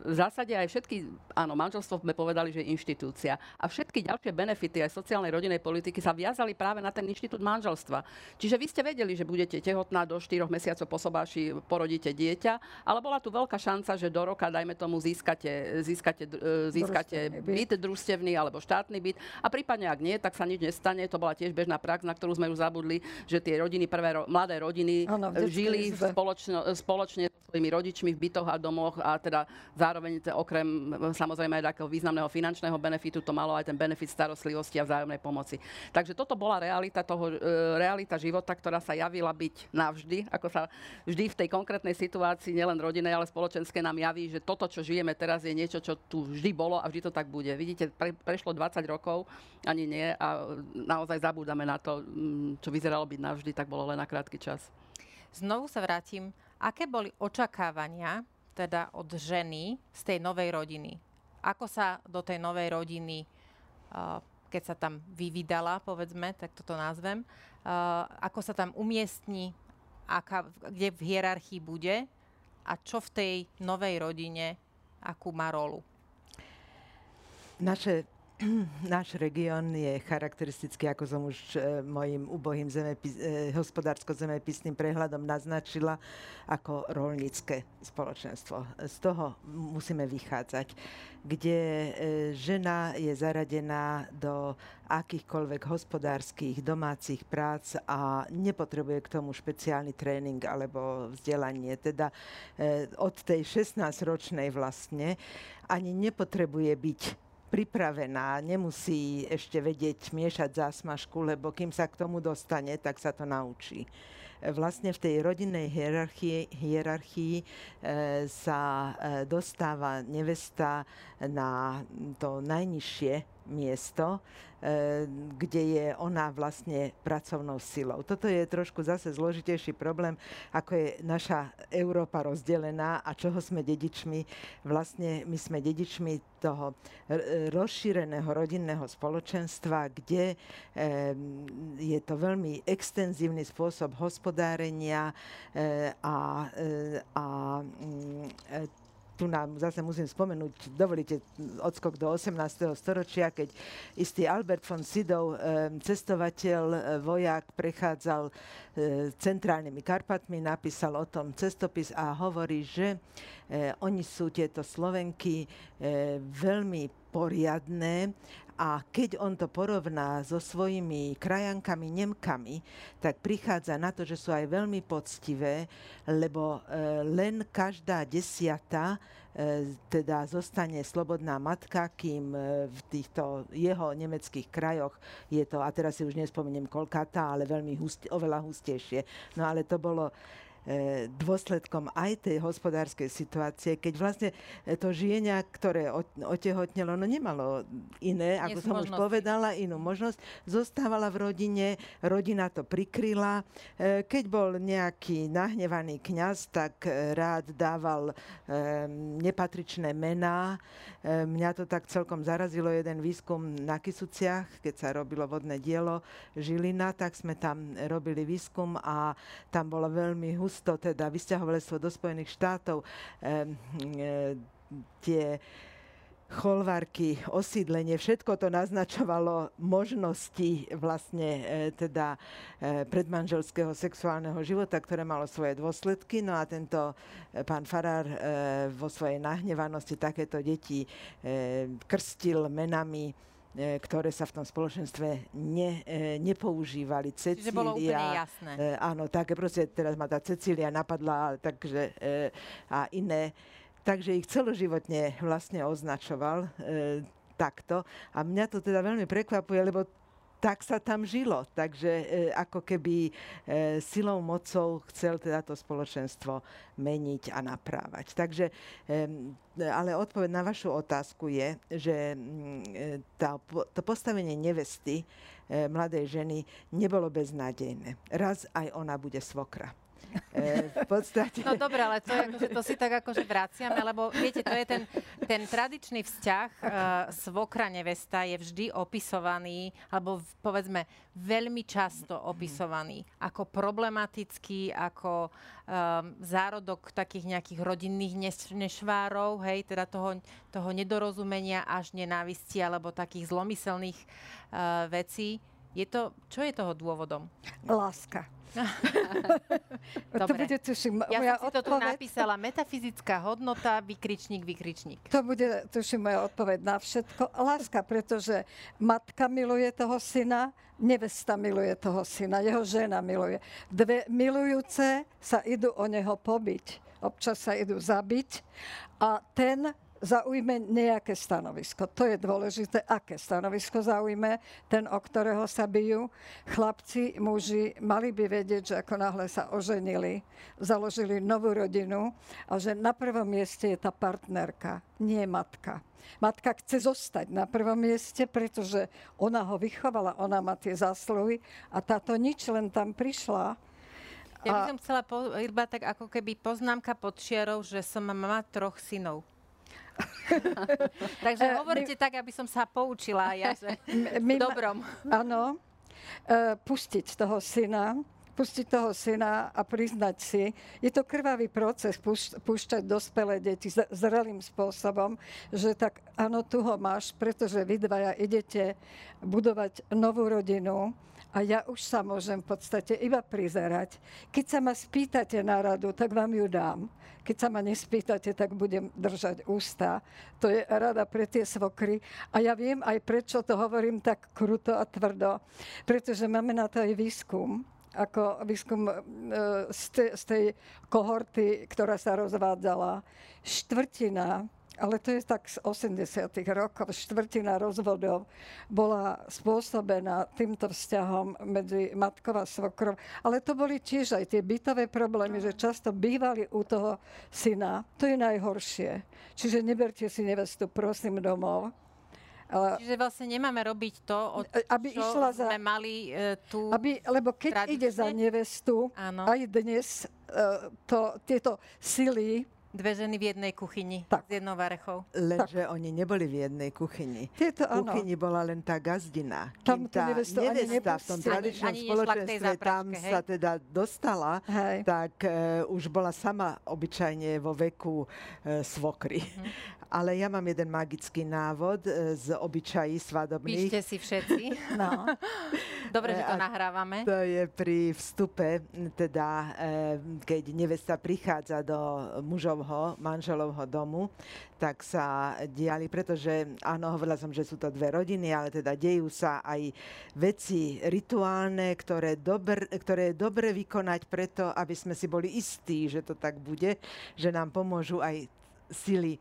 v zásade aj všetky, áno, manželstvo sme povedali, že je inštitúcia. A všetky ďalšie benefity aj sociálnej rodinej politiky sa viazali práve na ten inštitút manželstva. Čiže vy ste vedeli, že budete tehotná do 4 mesiacov po sobáši porodíte dieťa, ale bola tu veľká šanca, že do roka, dajme tomu, získate, získate, e, získate byt družstevný alebo štátny byt a prípadne ak nie, tak sa nič nestane. To bola tiež bežná prax, na ktorú sme už zabudli, že tie rodiny, prvé mladé rodiny ano, žili spoločno, spoločne so svojimi rodičmi v bytoch a domoch a teda zároveň okrem samozrejme aj takého významného finančného benefitu to malo aj ten benefit starostlivosti a vzájomnej pomoci. Takže toto bola realita toho, e, realita života, ktorá sa javila byť navždy, ako sa vždy v tej konkrétnej situácii, nielen rodinej, ale spoločenské nám javí, že toto, čo žijeme teraz, je niečo, čo tu vždy bolo a vždy to tak bude. Vidíte, pre, prešlo 20 rokov, ani nie, a naozaj zabúdame na to, mm, čo vyzeralo byť navždy, tak bolo len na krátky čas. Znovu sa vrátim. Aké boli očakávania teda od ženy z tej novej rodiny? Ako sa do tej novej rodiny, keď sa tam vyvydala, povedzme, tak toto nazvem, ako sa tam umiestni, aká, kde v hierarchii bude a čo v tej novej rodine, akú má rolu? Naše náš región je charakteristický, ako som už e, mojim ubohým zemepis, e, hospodársko-zemepisným prehľadom naznačila, ako rolnícke spoločenstvo. Z toho musíme vychádzať, kde e, žena je zaradená do akýchkoľvek hospodárskych, domácich prác a nepotrebuje k tomu špeciálny tréning alebo vzdelanie. Teda od tej 16-ročnej vlastne ani nepotrebuje byť pripravená, nemusí ešte vedieť miešať zásmažku, lebo kým sa k tomu dostane, tak sa to naučí. Vlastne v tej rodinnej hierarchii, hierarchii e, sa e, dostáva nevesta na to najnižšie miesto, eh, kde je ona vlastne pracovnou silou. Toto je trošku zase zložitejší problém, ako je naša Európa rozdelená a čoho sme dedičmi. Vlastne my sme dedičmi toho rozšíreného rodinného spoločenstva, kde eh, je to veľmi extenzívny spôsob hospodárenia eh, a, a mm, tu nám zase musím spomenúť, dovolíte odskok do 18. storočia, keď istý Albert von Sidov, cestovateľ, e, vojak, prechádzal e, centrálnymi Karpatmi, napísal o tom cestopis a hovorí, že oni sú tieto Slovenky veľmi poriadné a keď on to porovná so svojimi krajankami Nemkami, tak prichádza na to, že sú aj veľmi poctivé, lebo e, len každá desiata e, teda zostane slobodná matka, kým e, v týchto jeho nemeckých krajoch je to, a teraz si už nespomeniem koľkátá, ale veľmi hust, oveľa hustejšie. No ale to bolo dôsledkom aj tej hospodárskej situácie, keď vlastne e, to žienia, ktoré otehotnelo, no nemalo iné, ako som možnosti. už povedala, inú možnosť, zostávala v rodine, rodina to prikryla. E, keď bol nejaký nahnevaný kňaz, tak rád dával nepatričné mená. Mňa to tak celkom zarazilo jeden výskum na Kisuciach, keď sa robilo vodné dielo Žilina, tak sme tam robili výskum a tam bolo veľmi husto, teda vysťahovalectvo do Spojených štátov, e, tie cholvarky, osídlenie, všetko to naznačovalo možnosti vlastne e, teda e, predmanželského sexuálneho života, ktoré malo svoje dôsledky. No a tento pán Farár vo svojej nahnevanosti takéto deti krstil menami ktoré sa v tom spoločenstve ne, e, nepoužívali. Cecília, Čiže bolo úplne jasné. E, áno, také proste teraz ma tá Cecília napadla, takže e, a iné. Takže ich celoživotne vlastne označoval e, takto. A mňa to teda veľmi prekvapuje, lebo tak sa tam žilo. Takže e, ako keby e, silou, mocou chcel teda to spoločenstvo meniť a naprávať. Takže, ale odpoveď na vašu otázku je, že mm, e, tá, to postavenie nevesty mladej ženy nebolo beznádejné. Raz aj ona bude svokra. E, v podstate... No dobre, ale to, je, akože, to si tak akože vraciame, lebo viete, to je ten, ten tradičný vzťah uh, svokra nevesta je vždy opisovaný, alebo povedzme veľmi často opisovaný ako problematický, ako um, zárodok takých nejakých rodinných nešvárov, hej, teda toho, toho nedorozumenia až nenávisti alebo takých zlomyselných uh, vecí. Je to, čo je toho dôvodom? Láska. Dobre. To bude, tuším, ja moja som si to tu napísala. Metafyzická hodnota, vykričník, vykričník. To bude, tuším, moja odpoveď na všetko. Láska, pretože matka miluje toho syna, nevesta miluje toho syna, jeho žena miluje. Dve milujúce sa idú o neho pobiť. Občas sa idú zabiť. A ten zaujme nejaké stanovisko. To je dôležité, aké stanovisko zaujme ten, o ktorého sa bijú. Chlapci, muži mali by vedieť, že ako náhle sa oženili, založili novú rodinu a že na prvom mieste je tá partnerka, nie matka. Matka chce zostať na prvom mieste, pretože ona ho vychovala, ona má tie zásluhy a táto nič len tam prišla ja by som chcela po, iba tak ako keby poznámka pod čiarou, že som mama troch synov. Takže uh, hovoríte my, tak, aby som sa poučila ja, že my, dobrom. Áno, uh, pustiť toho syna, pustiť toho syna a priznať si. Je to krvavý proces púšťať dospelé deti zrelým spôsobom, že tak áno, tu ho máš, pretože vy dvaja idete budovať novú rodinu a ja už sa môžem v podstate iba prizerať. Keď sa ma spýtate na radu, tak vám ju dám. Keď sa ma nespýtate, tak budem držať ústa. To je rada pre tie svokry. A ja viem aj prečo to hovorím tak kruto a tvrdo. Pretože máme na to aj výskum ako výskum e, z, tej, kohorty, ktorá sa rozvádzala. Štvrtina ale to je tak z 80. rokov. Štvrtina rozvodov bola spôsobená týmto vzťahom medzi matkou a svokrou. Ale to boli tiež aj tie bytové problémy, že často bývali u toho syna. To je najhoršie. Čiže neberte si nevestu, prosím, domov. Ale, Čiže vlastne nemáme robiť to, od aby čo išla za, sme mali e, tu aby, Lebo keď tradične? ide za nevestu, Áno. aj dnes e, to, tieto sily Dve ženy v jednej kuchyni tak. s jednou varechou. Lenže oni neboli v jednej kuchyni. Tieto, v kuchyni áno. bola len tá gazdina. Tam tá nevesta, nevesta v tom tradičnom ani, ani spoločenstve tam hej. sa teda dostala, hej. tak uh, už bola sama obyčajne vo veku uh, svokry. Mm ale ja mám jeden magický návod e, z obyčají svadobných. Píšte si všetci. No. Dobre, že to A nahrávame. To je pri vstupe, teda e, keď nevesta prichádza do mužovho, manželovho domu, tak sa diali, pretože áno, hovorila som, že sú to dve rodiny, ale teda dejú sa aj veci rituálne, ktoré, dobr, ktoré je dobre vykonať preto, aby sme si boli istí, že to tak bude, že nám pomôžu aj sily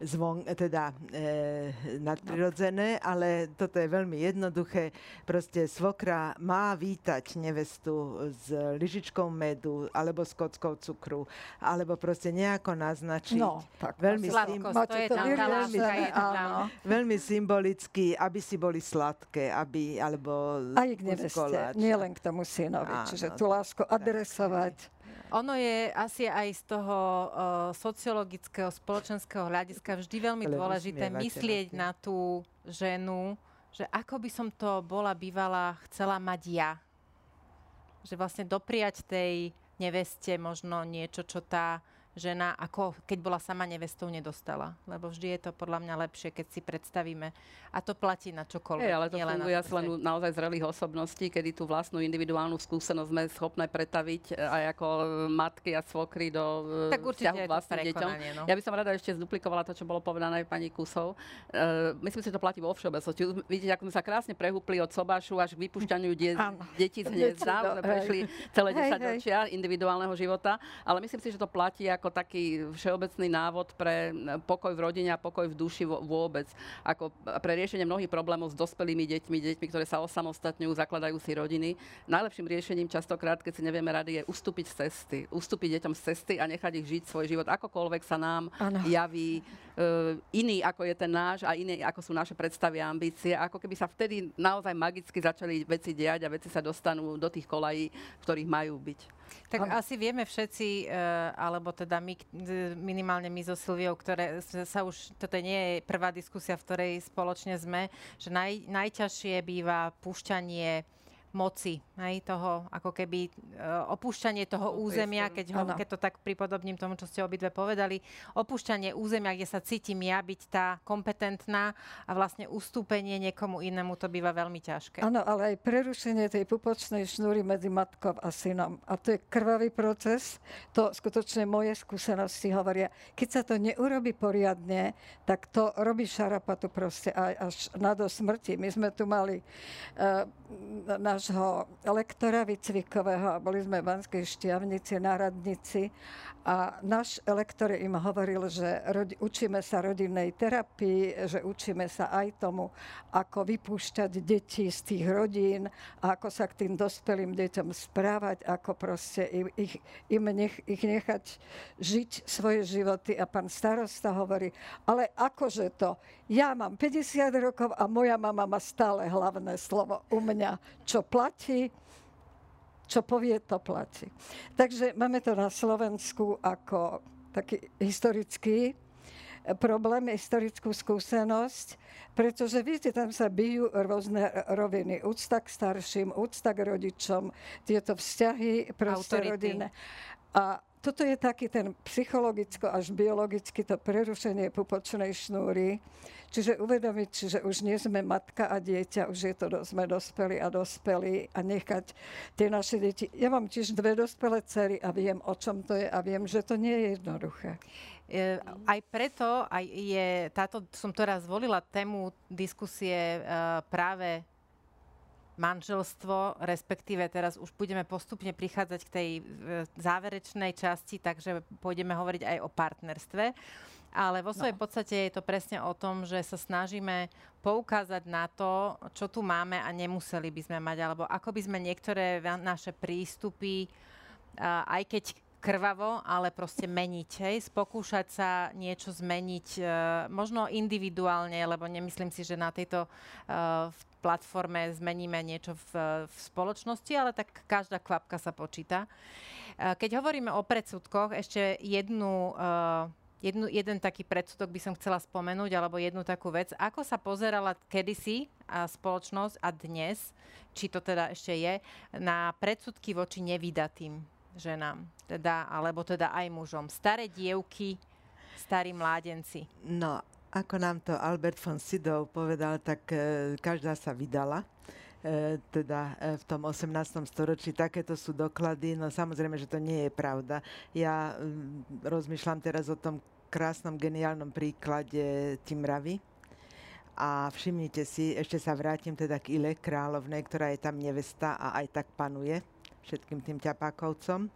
zvon, teda e, nadprirodzené, ale toto je veľmi jednoduché. Proste svokra má vítať nevestu s lyžičkou medu alebo s kockou cukru, alebo proste nejako naznačiť. No, tak. Veľmi, to je tam, veľmi, veľmi symbolicky, aby si boli sladké, aby, alebo Aj k neveste, nie len k tomu synovi. Áno, čiže tú lásku adresovať ono je asi aj z toho uh, sociologického, spoločenského hľadiska vždy veľmi Ale dôležité myslieť na tú ženu, že ako by som to bola bývala chcela mať ja. Že vlastne dopriať tej neveste možno niečo, čo tá žena, ako keď bola sama nevestou, nedostala. Lebo vždy je to podľa mňa lepšie, keď si predstavíme. A to platí na čokoľvek. Hey, ale to funguje asi len naozaj zrelých osobností, kedy tú vlastnú individuálnu skúsenosť sme schopné pretaviť e, aj ako e, matky a svokry do e, tak vzťahu vlastným deťom. No. Ja by som rada ešte zduplikovala to, čo bolo povedané aj pani Kusov. Uh, myslím si, že to platí vo všeobecnosti. Vidíte, ako sme sa krásne prehúpli od sobášu až k vypušťaniu die- detí z hniezda. Prešli celé 10 ročia individuálneho života. Ale myslím si, že to platí ako taký všeobecný návod pre pokoj v rodine a pokoj v duši vôbec. Ako pre riešenie mnohých problémov s dospelými deťmi, deťmi, ktoré sa osamostatňujú, zakladajú si rodiny. Najlepším riešením častokrát, keď si nevieme rady, je ustúpiť z cesty. Ustúpiť deťom z cesty a nechať ich žiť svoj život akokoľvek sa nám ano. javí uh, iný, ako je ten náš a iný, ako sú naše predstavy a ambície. Ako keby sa vtedy naozaj magicky začali veci diať a veci sa dostanú do tých kolají, v ktorých majú byť. Tak Am... asi vieme všetci, uh, alebo teda my, minimálne my so Silviou, ktoré sa už, toto nie je prvá diskusia, v ktorej spoločne sme, že naj, najťažšie býva púšťanie moci, hej, toho ako keby uh, opúšťanie toho územia, keď, ho, keď to tak pripodobním tomu, čo ste obidve povedali, opúšťanie územia, kde sa cítim ja byť tá kompetentná a vlastne ustúpenie niekomu inému, to býva veľmi ťažké. Áno, ale aj prerušenie tej pupočnej šnúry medzi matkou a synom. A to je krvavý proces, to skutočne moje skúsenosti hovoria. Keď sa to neurobi poriadne, tak to robí šarapatu proste aj až na do smrti. My sme tu mali uh, náš nášho lektora výcvikového a boli sme v Banskej šťavnici na radnici a náš lektor im hovoril, že rodi, učíme sa rodinnej terapii, že učíme sa aj tomu, ako vypúšťať deti z tých rodín ako sa k tým dospelým deťom správať, ako proste im, ich, im nech, ich nechať žiť svoje životy. A pán starosta hovorí, ale akože to, ja mám 50 rokov a moja mama má stále hlavné slovo u mňa, čo platí, čo povie, to platí. Takže máme to na Slovensku ako taký historický eh, problém, historickú skúsenosť, pretože viete, tam sa bijú rôzne roviny. Úcta k starším, úcta k rodičom, tieto vzťahy proste rodinné. A toto je taký ten psychologicko až biologicky to prerušenie pupočnej šnúry. Čiže uvedomiť si, že už nie sme matka a dieťa, už je to, sme dospeli a dospeli a nechať tie naše deti. Ja mám tiež dve dospelé cery a viem, o čom to je a viem, že to nie je jednoduché. E, aj preto aj je, táto som teraz zvolila tému diskusie e, práve manželstvo, respektíve teraz už budeme postupne prichádzať k tej e, záverečnej časti, takže pôjdeme hovoriť aj o partnerstve. Ale vo svojej no. podstate je to presne o tom, že sa snažíme poukázať na to, čo tu máme a nemuseli by sme mať, alebo ako by sme niektoré naše prístupy, aj keď krvavo, ale proste meniť. Hej? Spokúšať sa niečo zmeniť, uh, možno individuálne, lebo nemyslím si, že na tejto uh, platforme zmeníme niečo v, v spoločnosti, ale tak každá kvapka sa počíta. Keď hovoríme o predsudkoch, ešte jednu jednu, jeden taký predsudok by som chcela spomenúť, alebo jednu takú vec. Ako sa pozerala kedysi a spoločnosť a dnes, či to teda ešte je, na predsudky voči nevydatým ženám, teda, alebo teda aj mužom. Staré dievky, starí mládenci. No, ako nám to Albert von Sydow povedal, tak e, každá sa vydala. E, teda e, v tom 18. storočí takéto sú doklady, no samozrejme, že to nie je pravda. Ja mm, rozmýšľam teraz o tom krásnom, geniálnom príklade Timravy. A všimnite si, ešte sa vrátim teda k Ile kráľovnej, ktorá je tam nevesta a aj tak panuje všetkým tým ťapákovcom.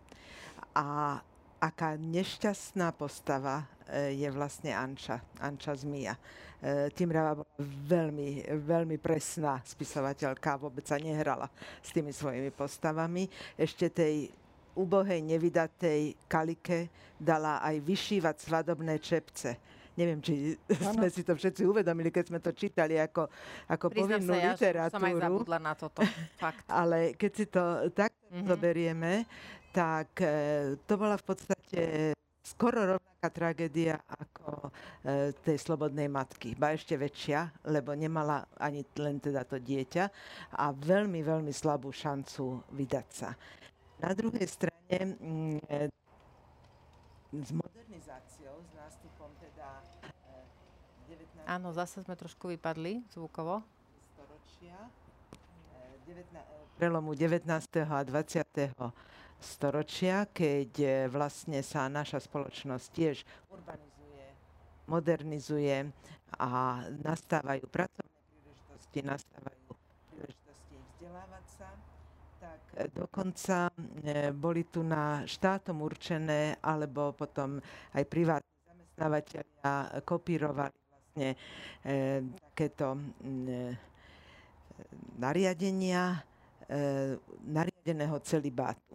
A aká nešťastná postava e, je vlastne Anča, Anča Zmija. E, Timrava bola veľmi, veľmi presná spisovateľka, vôbec sa nehrala s tými svojimi postavami. Ešte tej ubohej, nevydatej kalike dala aj vyšívať svadobné čepce. Neviem, či ano. sme si to všetci uvedomili, keď sme to čítali ako, ako povinnú sa, literatúru. Ja som aj zabudla na toto. Fakt. Ale keď si to tak mm-hmm. zoberieme, tak e, to bola v podstate skoro rovnaká tragédia ako e, tej slobodnej matky. Ba ešte väčšia, lebo nemala ani len teda to dieťa a veľmi, veľmi slabú šancu vydať sa. Na druhej strane mm, e, s modernizáciou, s nástupom teda 19. E, Áno, zase sme trošku vypadli zvukovo. Storočia, 19, e, prelomu 19. a 20. storočia, keď vlastne sa naša spoločnosť tiež urbanizuje, modernizuje a nastávajú pracovné príležitosti, nastávajú príležitosti vzdelávať sa tak dokonca boli tu na štátom určené, alebo potom aj privátni zamestnávateľia kopírovali vlastne e, takéto e, nariadenia e, nariadeného celibátu.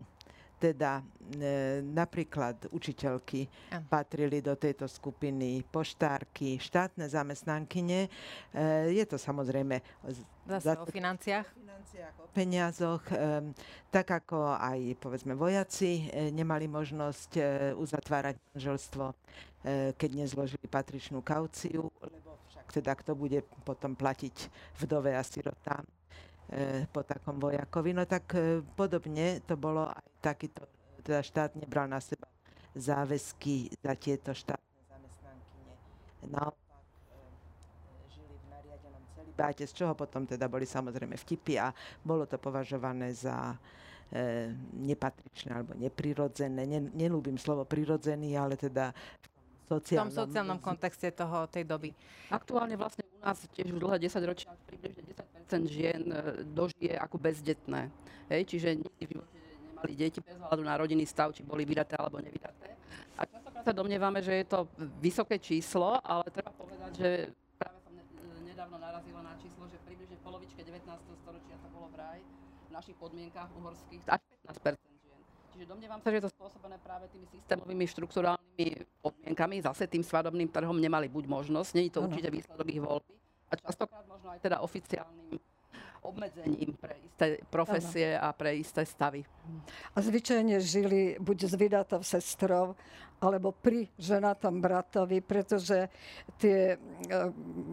teda e, napríklad učiteľky ja. patrili do tejto skupiny, poštárky, štátne zamestnankyne. E, je to samozrejme... Zase za, o financiách? Peniazoch. E, tak ako aj, povedzme, vojaci e, nemali možnosť e, uzatvárať manželstvo, e, keď nezložili patričnú kauciu, lebo však teda kto bude potom platiť vdove a sirotám E, po takom vojakovi. No tak podobne to bolo aj takýto, teda štát nebral na seba záväzky za tieto štátne zamestnankyne. Naopak celibáte, z čoho potom teda boli samozrejme vtipy a bolo to považované za nepatričné alebo neprirodzené. Nelúbim slovo prirodzený, ale teda sociálnom... V tom sociálnom kontexte toho, tej doby. Aktuálne vlastne u nás tiež už dlhé 10 ročia približne 10 žien e, dožije ako bezdetné. Hej, čiže nikdy v živote nemali deti bez hľadu na rodinný stav, či boli vydaté alebo nevydaté. A častokrát sa domnievame, že je to vysoké číslo, ale treba povedať, že práve som nedávno narazila na číslo, že približne v polovičke 19. storočia to bolo vraj v našich podmienkach uhorských až 15 Čiže domnievam sa, že je to spôsobené práve tými systémovými štruktúrálnymi podmienkami. Zase tým svadobným trhom nemali buď možnosť, nie je to určite výsledok ich voľby. A častokrát možno aj teda oficiálnym obmedzením pre isté profesie ano. a pre isté stavy. A zvyčajne žili buď s vydatou sestrou, alebo pri ženatom bratovi, pretože tie e,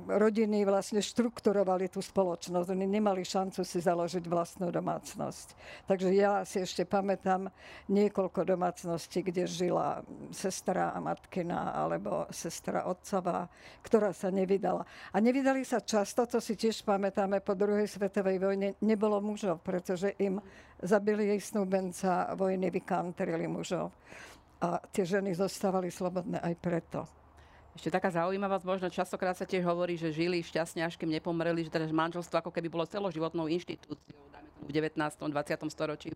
rodiny vlastne štrukturovali tú spoločnosť. Oni nemali šancu si založiť vlastnú domácnosť. Takže ja si ešte pamätám niekoľko domácností, kde žila sestra matkina alebo sestra otcová, ktorá sa nevydala. A nevydali sa často, to si tiež pamätáme, po druhej svetovej vojne nebolo mužov, pretože im zabili jej snúbenca vojny, vykantrili mužov a tie ženy zostávali slobodné aj preto. Ešte taká zaujímavá možno častokrát sa tiež hovorí, že žili šťastne, až kým nepomreli, že teda manželstvo ako keby bolo celoživotnou inštitúciou, dajme tomu v 19. 20. storočí.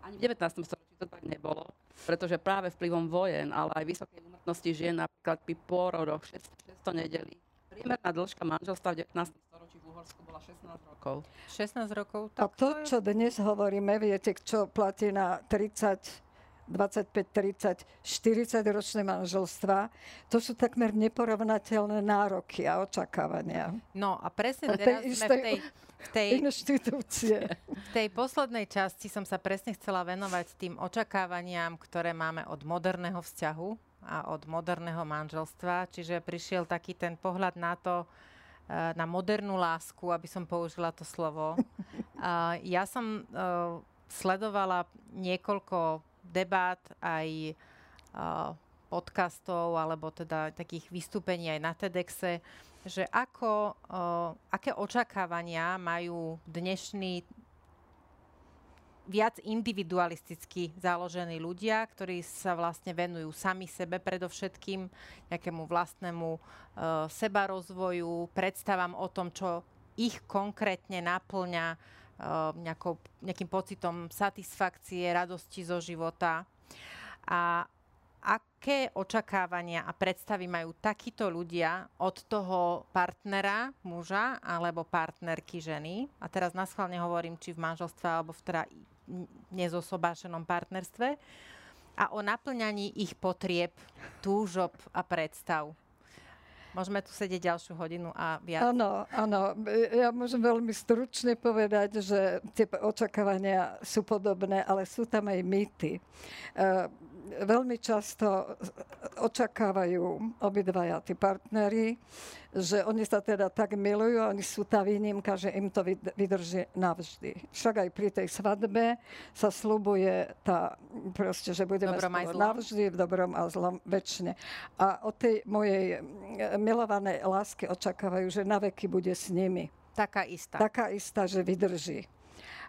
Ani v 19. storočí to tak nebolo, pretože práve vplyvom vojen, ale aj vysokej úmrtnosti žien, napríklad pri pôrodoch 600 nedelí, priemerná dĺžka manželstva v 19. storočí v Uhorsku bola 16 rokov. 16 rokov? Tak a to, čo dnes hovoríme, viete, čo platí na 30 25, 30, 40 ročné manželstva, to sú takmer neporovnateľné nároky a očakávania. No a presne teraz sme v tej, v tej, inštitúcie. v tej poslednej časti som sa presne chcela venovať tým očakávaniam, ktoré máme od moderného vzťahu a od moderného manželstva. Čiže prišiel taký ten pohľad na to, eh, na modernú lásku, aby som použila to slovo. Ja som eh, sledovala niekoľko debát, aj podcastov alebo teda takých vystúpení aj na TEDxe, že ako, aké očakávania majú dnešní viac individualisticky založení ľudia, ktorí sa vlastne venujú sami sebe predovšetkým, nejakému vlastnému uh, sebarozvoju, predstavám o tom, čo ich konkrétne naplňa nejakou, nejakým pocitom satisfakcie, radosti zo života. A aké očakávania a predstavy majú takíto ľudia od toho partnera, muža alebo partnerky ženy. A teraz naschválne hovorím, či v manželstve alebo v teda nezosobášenom partnerstve. A o naplňaní ich potrieb, túžob a predstav. Môžeme tu sedieť ďalšiu hodinu a viac. Áno, áno. Ja môžem veľmi stručne povedať, že tie očakávania sú podobné, ale sú tam aj mýty. Uh, veľmi často očakávajú obidvaja tí partneri, že oni sa teda tak milujú, oni sú tá výnimka, že im to vydrží navždy. Však aj pri tej svadbe sa slubuje tá, proste, že budeme spolu navždy v dobrom a zlom väčšine. A od tej mojej milovanej lásky očakávajú, že na veky bude s nimi. Taká istá. Taká istá, že vydrží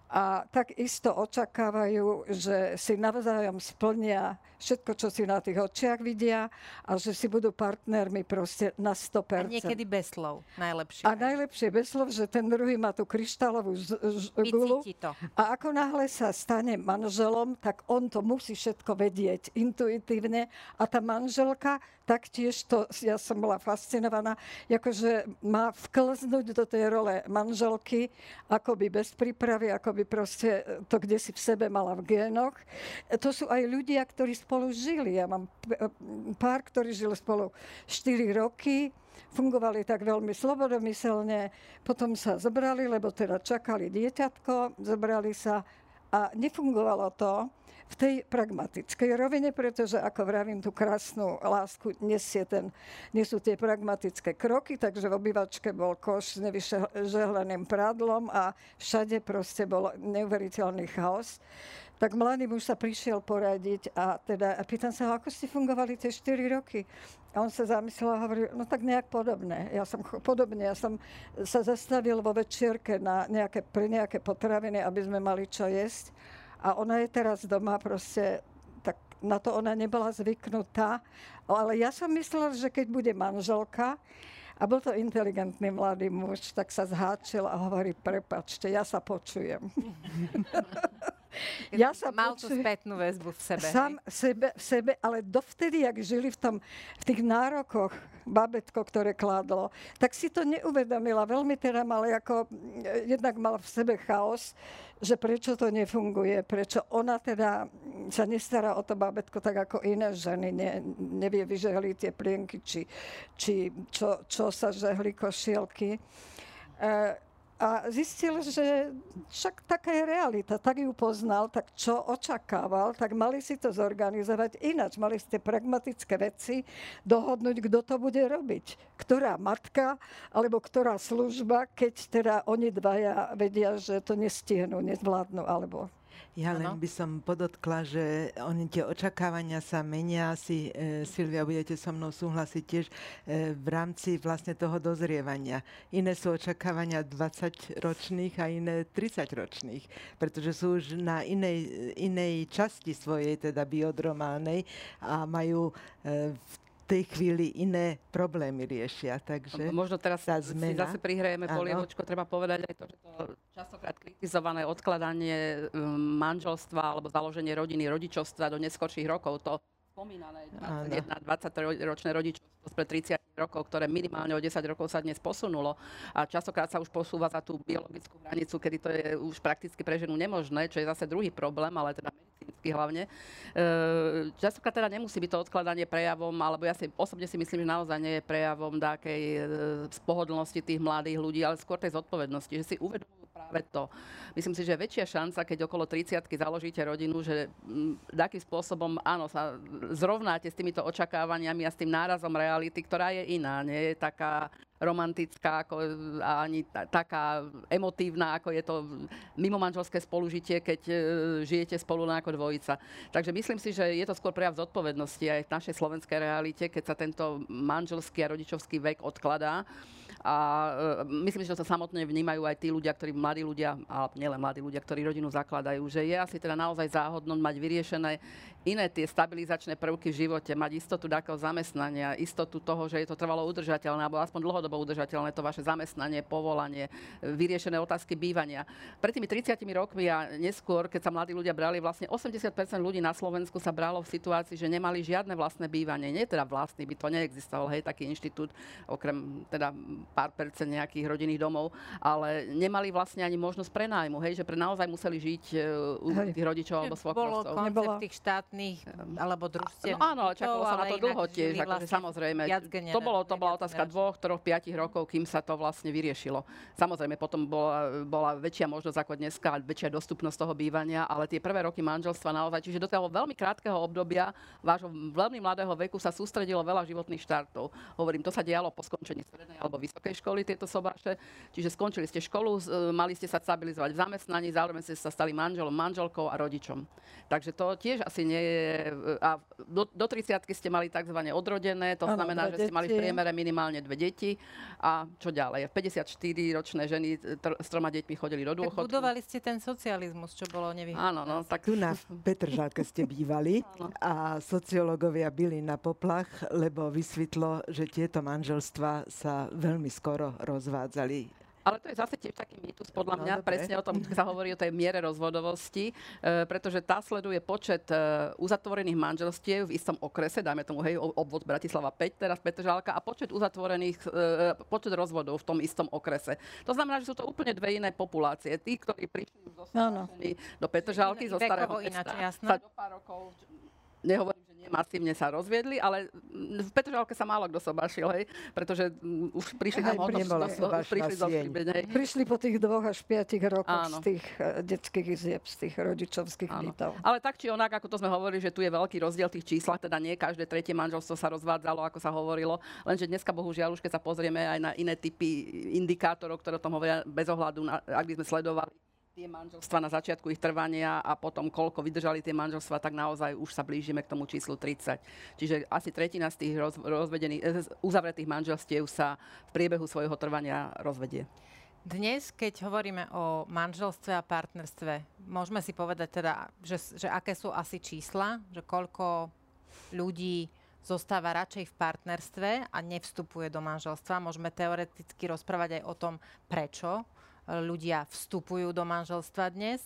a takisto očakávajú, že si navzájom splnia všetko, čo si na tých očiach vidia a že si budú partnermi proste na 100%. A niekedy bez slov, najlepšie. A najlepšie bez slov, že ten druhý má tú kryštálovú z- z- gulu. To. A ako náhle sa stane manželom, tak on to musí všetko vedieť intuitívne a tá manželka taktiež to, ja som bola fascinovaná, akože má vklznúť do tej role manželky, akoby bez prípravy, ako by proste to kde si v sebe mala v génoch. To sú aj ľudia, ktorí spolu žili. Ja mám pár, ktorí žili spolu 4 roky, fungovali tak veľmi slobodomyselne, potom sa zobrali, lebo teda čakali dieťatko, zobrali sa a nefungovalo to v tej pragmatickej rovine, pretože ako vravím, tú krásnu lásku nesie ten, nesú tie pragmatické kroky, takže v obývačke bol koš s nevyžehleným prádlom a všade proste bol neuveriteľný chaos tak mladý muž sa prišiel poradiť a teda a pýtam sa, ako ste fungovali tie 4 roky? A on sa zamyslel a hovorí, no tak nejak podobné. Ja som podobne, ja som sa zastavil vo večierke na nejaké, pre nejaké potraviny, aby sme mali čo jesť. A ona je teraz doma proste, tak na to ona nebola zvyknutá. Ale ja som myslela, že keď bude manželka, a bol to inteligentný mladý muž, tak sa zháčil a hovorí, prepačte, ja sa počujem. ja sa Mal tú spätnú väzbu v sebe. Sám sebe, v sebe, ale dovtedy, jak žili v, tom, v tých nárokoch, babetko, ktoré kládlo, tak si to neuvedomila. Veľmi teda mal ako, jednak mal v sebe chaos, že prečo to nefunguje, prečo ona teda sa nestará o to babetko tak ako iné ženy, ne, nevie vyžehliť tie plienky, či, či čo, čo sa žehli košielky. E, a zistil, že však taká je realita, tak ju poznal, tak čo očakával, tak mali si to zorganizovať ináč. Mali ste pragmatické veci, dohodnúť, kto to bude robiť. Ktorá matka, alebo ktorá služba, keď teda oni dvaja vedia, že to nestihnú, nezvládnu, alebo ja len ano. by som podotkla, že oni tie očakávania sa menia. Asi, e, Silvia, budete so mnou súhlasiť tiež e, v rámci vlastne toho dozrievania. Iné sú očakávania 20-ročných a iné 30-ročných, pretože sú už na inej, inej časti svojej, teda biodromálnej a majú e, v tej chvíli iné problémy riešia. Takže Možno teraz tá zmena, si zase prihrajeme polievočko, treba povedať aj to, že to častokrát kritizované odkladanie um, manželstva alebo založenie rodiny, rodičovstva do neskorších rokov, to spomínané 21-23-ročné rodičovstvo spred 30 rokov, ktoré minimálne o 10 rokov sa dnes posunulo a častokrát sa už posúva za tú biologickú hranicu, kedy to je už prakticky pre ženu nemožné, čo je zase druhý problém, ale teda medicínsky hlavne. E, častokrát teda nemusí byť to odkladanie prejavom, alebo ja si osobne si myslím, že naozaj nie je prejavom dákej e, spohodlnosti tých mladých ľudí, ale skôr tej zodpovednosti, že si uvedomujú práve to. Myslím si, že väčšia šanca, keď okolo 30 založíte rodinu, že takým spôsobom, áno, sa zrovnáte s týmito očakávaniami a s tým nárazom reality, ktorá je iná, nie je taká romantická ako, a ani t- taká emotívna, ako je to mimo manželské spolužitie, keď e, žijete spolu ako dvojica. Takže myslím si, že je to skôr prejav zodpovednosti aj v našej slovenskej realite, keď sa tento manželský a rodičovský vek odkladá. A e, myslím, že to samotne vnímajú aj tí ľudia, ktorí mladí ľudia, a nielen mladí ľudia, ktorí rodinu zakladajú, že je asi teda naozaj záhodno mať vyriešené iné tie stabilizačné prvky v živote, mať istotu takého zamestnania, istotu toho, že je to trvalo udržateľné, alebo aspoň dlhodobo udržateľné to vaše zamestnanie, povolanie, vyriešené otázky bývania. Pred tými 30 rokmi a neskôr, keď sa mladí ľudia brali, vlastne 80% ľudí na Slovensku sa bralo v situácii, že nemali žiadne vlastné bývanie. Nie teda vlastný by to neexistoval, hej, taký inštitút, okrem teda pár percent nejakých rodinných domov, ale nemali vlastne ani možnosť prenájmu, hej, že pre naozaj museli žiť uh, u hej. tých rodičov alebo svokrovcov. Bolo koncept tých štátnych alebo družstiev. No áno, čakalo sa na to dlho tiež, akože vlastne samozrejme. To, bolo, to bola otázka dvoch, troch, piatich rokov, kým sa to vlastne vyriešilo. Samozrejme, potom bola, bola väčšia možnosť ako dneska, väčšia dostupnosť toho bývania, ale tie prvé roky manželstva naozaj, čiže do toho veľmi krátkeho obdobia vášho veľmi mladého veku sa sústredilo veľa životných štartov. Hovorím, to sa dialo po skončení strednej alebo vysokej vysokej školy tieto sobáše, čiže skončili ste školu, e, mali ste sa stabilizovať v zamestnaní, zároveň ste sa stali manželom, manželkou a rodičom. Takže to tiež asi nie je... E, a do, do 30 ste mali tzv. odrodené, to ano, znamená, že ste mali v priemere minimálne dve deti. A čo ďalej? 54-ročné ženy tr- s troma deťmi chodili do dôchodku. Tak budovali ste ten socializmus, čo bolo nevyhnutné. Áno, no, tak... Tu na Petržalke ste bývali a sociológovia byli na poplach, lebo vysvetlo, že tieto manželstva sa veľmi skoro rozvádzali. Ale to je zase tiež taký mýtus, podľa no, mňa, dobre. presne o tom sa hovorí o tej miere rozvodovosti, e, pretože tá sleduje počet e, uzatvorených manželstiev v istom okrese, dajme tomu, hej, obvod Bratislava 5, teraz Petržálka, a počet uzatvorených, e, počet rozvodov v tom istom okrese. To znamená, že sú to úplne dve iné populácie. Tí, ktorí prišli no, no. do Petržálky, zo starého mesta, sa do pár rokov nehovorím, že masívne sa rozviedli, ale v Petržalke sa málo kto sobašil, hej, pretože už prišli tam prišli, zo prišli po tých dvoch až piatich rokoch Áno. z tých uh, detských izieb, z tých rodičovských Áno. bytov. Ale tak či onak, ako to sme hovorili, že tu je veľký rozdiel v tých číslach, teda nie každé tretie manželstvo sa rozvádzalo, ako sa hovorilo, lenže dneska bohužiaľ už keď sa pozrieme aj na iné typy indikátorov, ktoré o tom hovoria bez ohľadu na, ak by sme sledovali tie manželstva na začiatku ich trvania a potom koľko vydržali tie manželstva, tak naozaj už sa blížime k tomu číslu 30. Čiže asi tretina z tých roz, rozvedených, eh, uzavretých manželstiev sa v priebehu svojho trvania rozvedie. Dnes, keď hovoríme o manželstve a partnerstve, môžeme si povedať teda, že, že aké sú asi čísla, že koľko ľudí zostáva radšej v partnerstve a nevstupuje do manželstva. Môžeme teoreticky rozprávať aj o tom, prečo ľudia vstupujú do manželstva dnes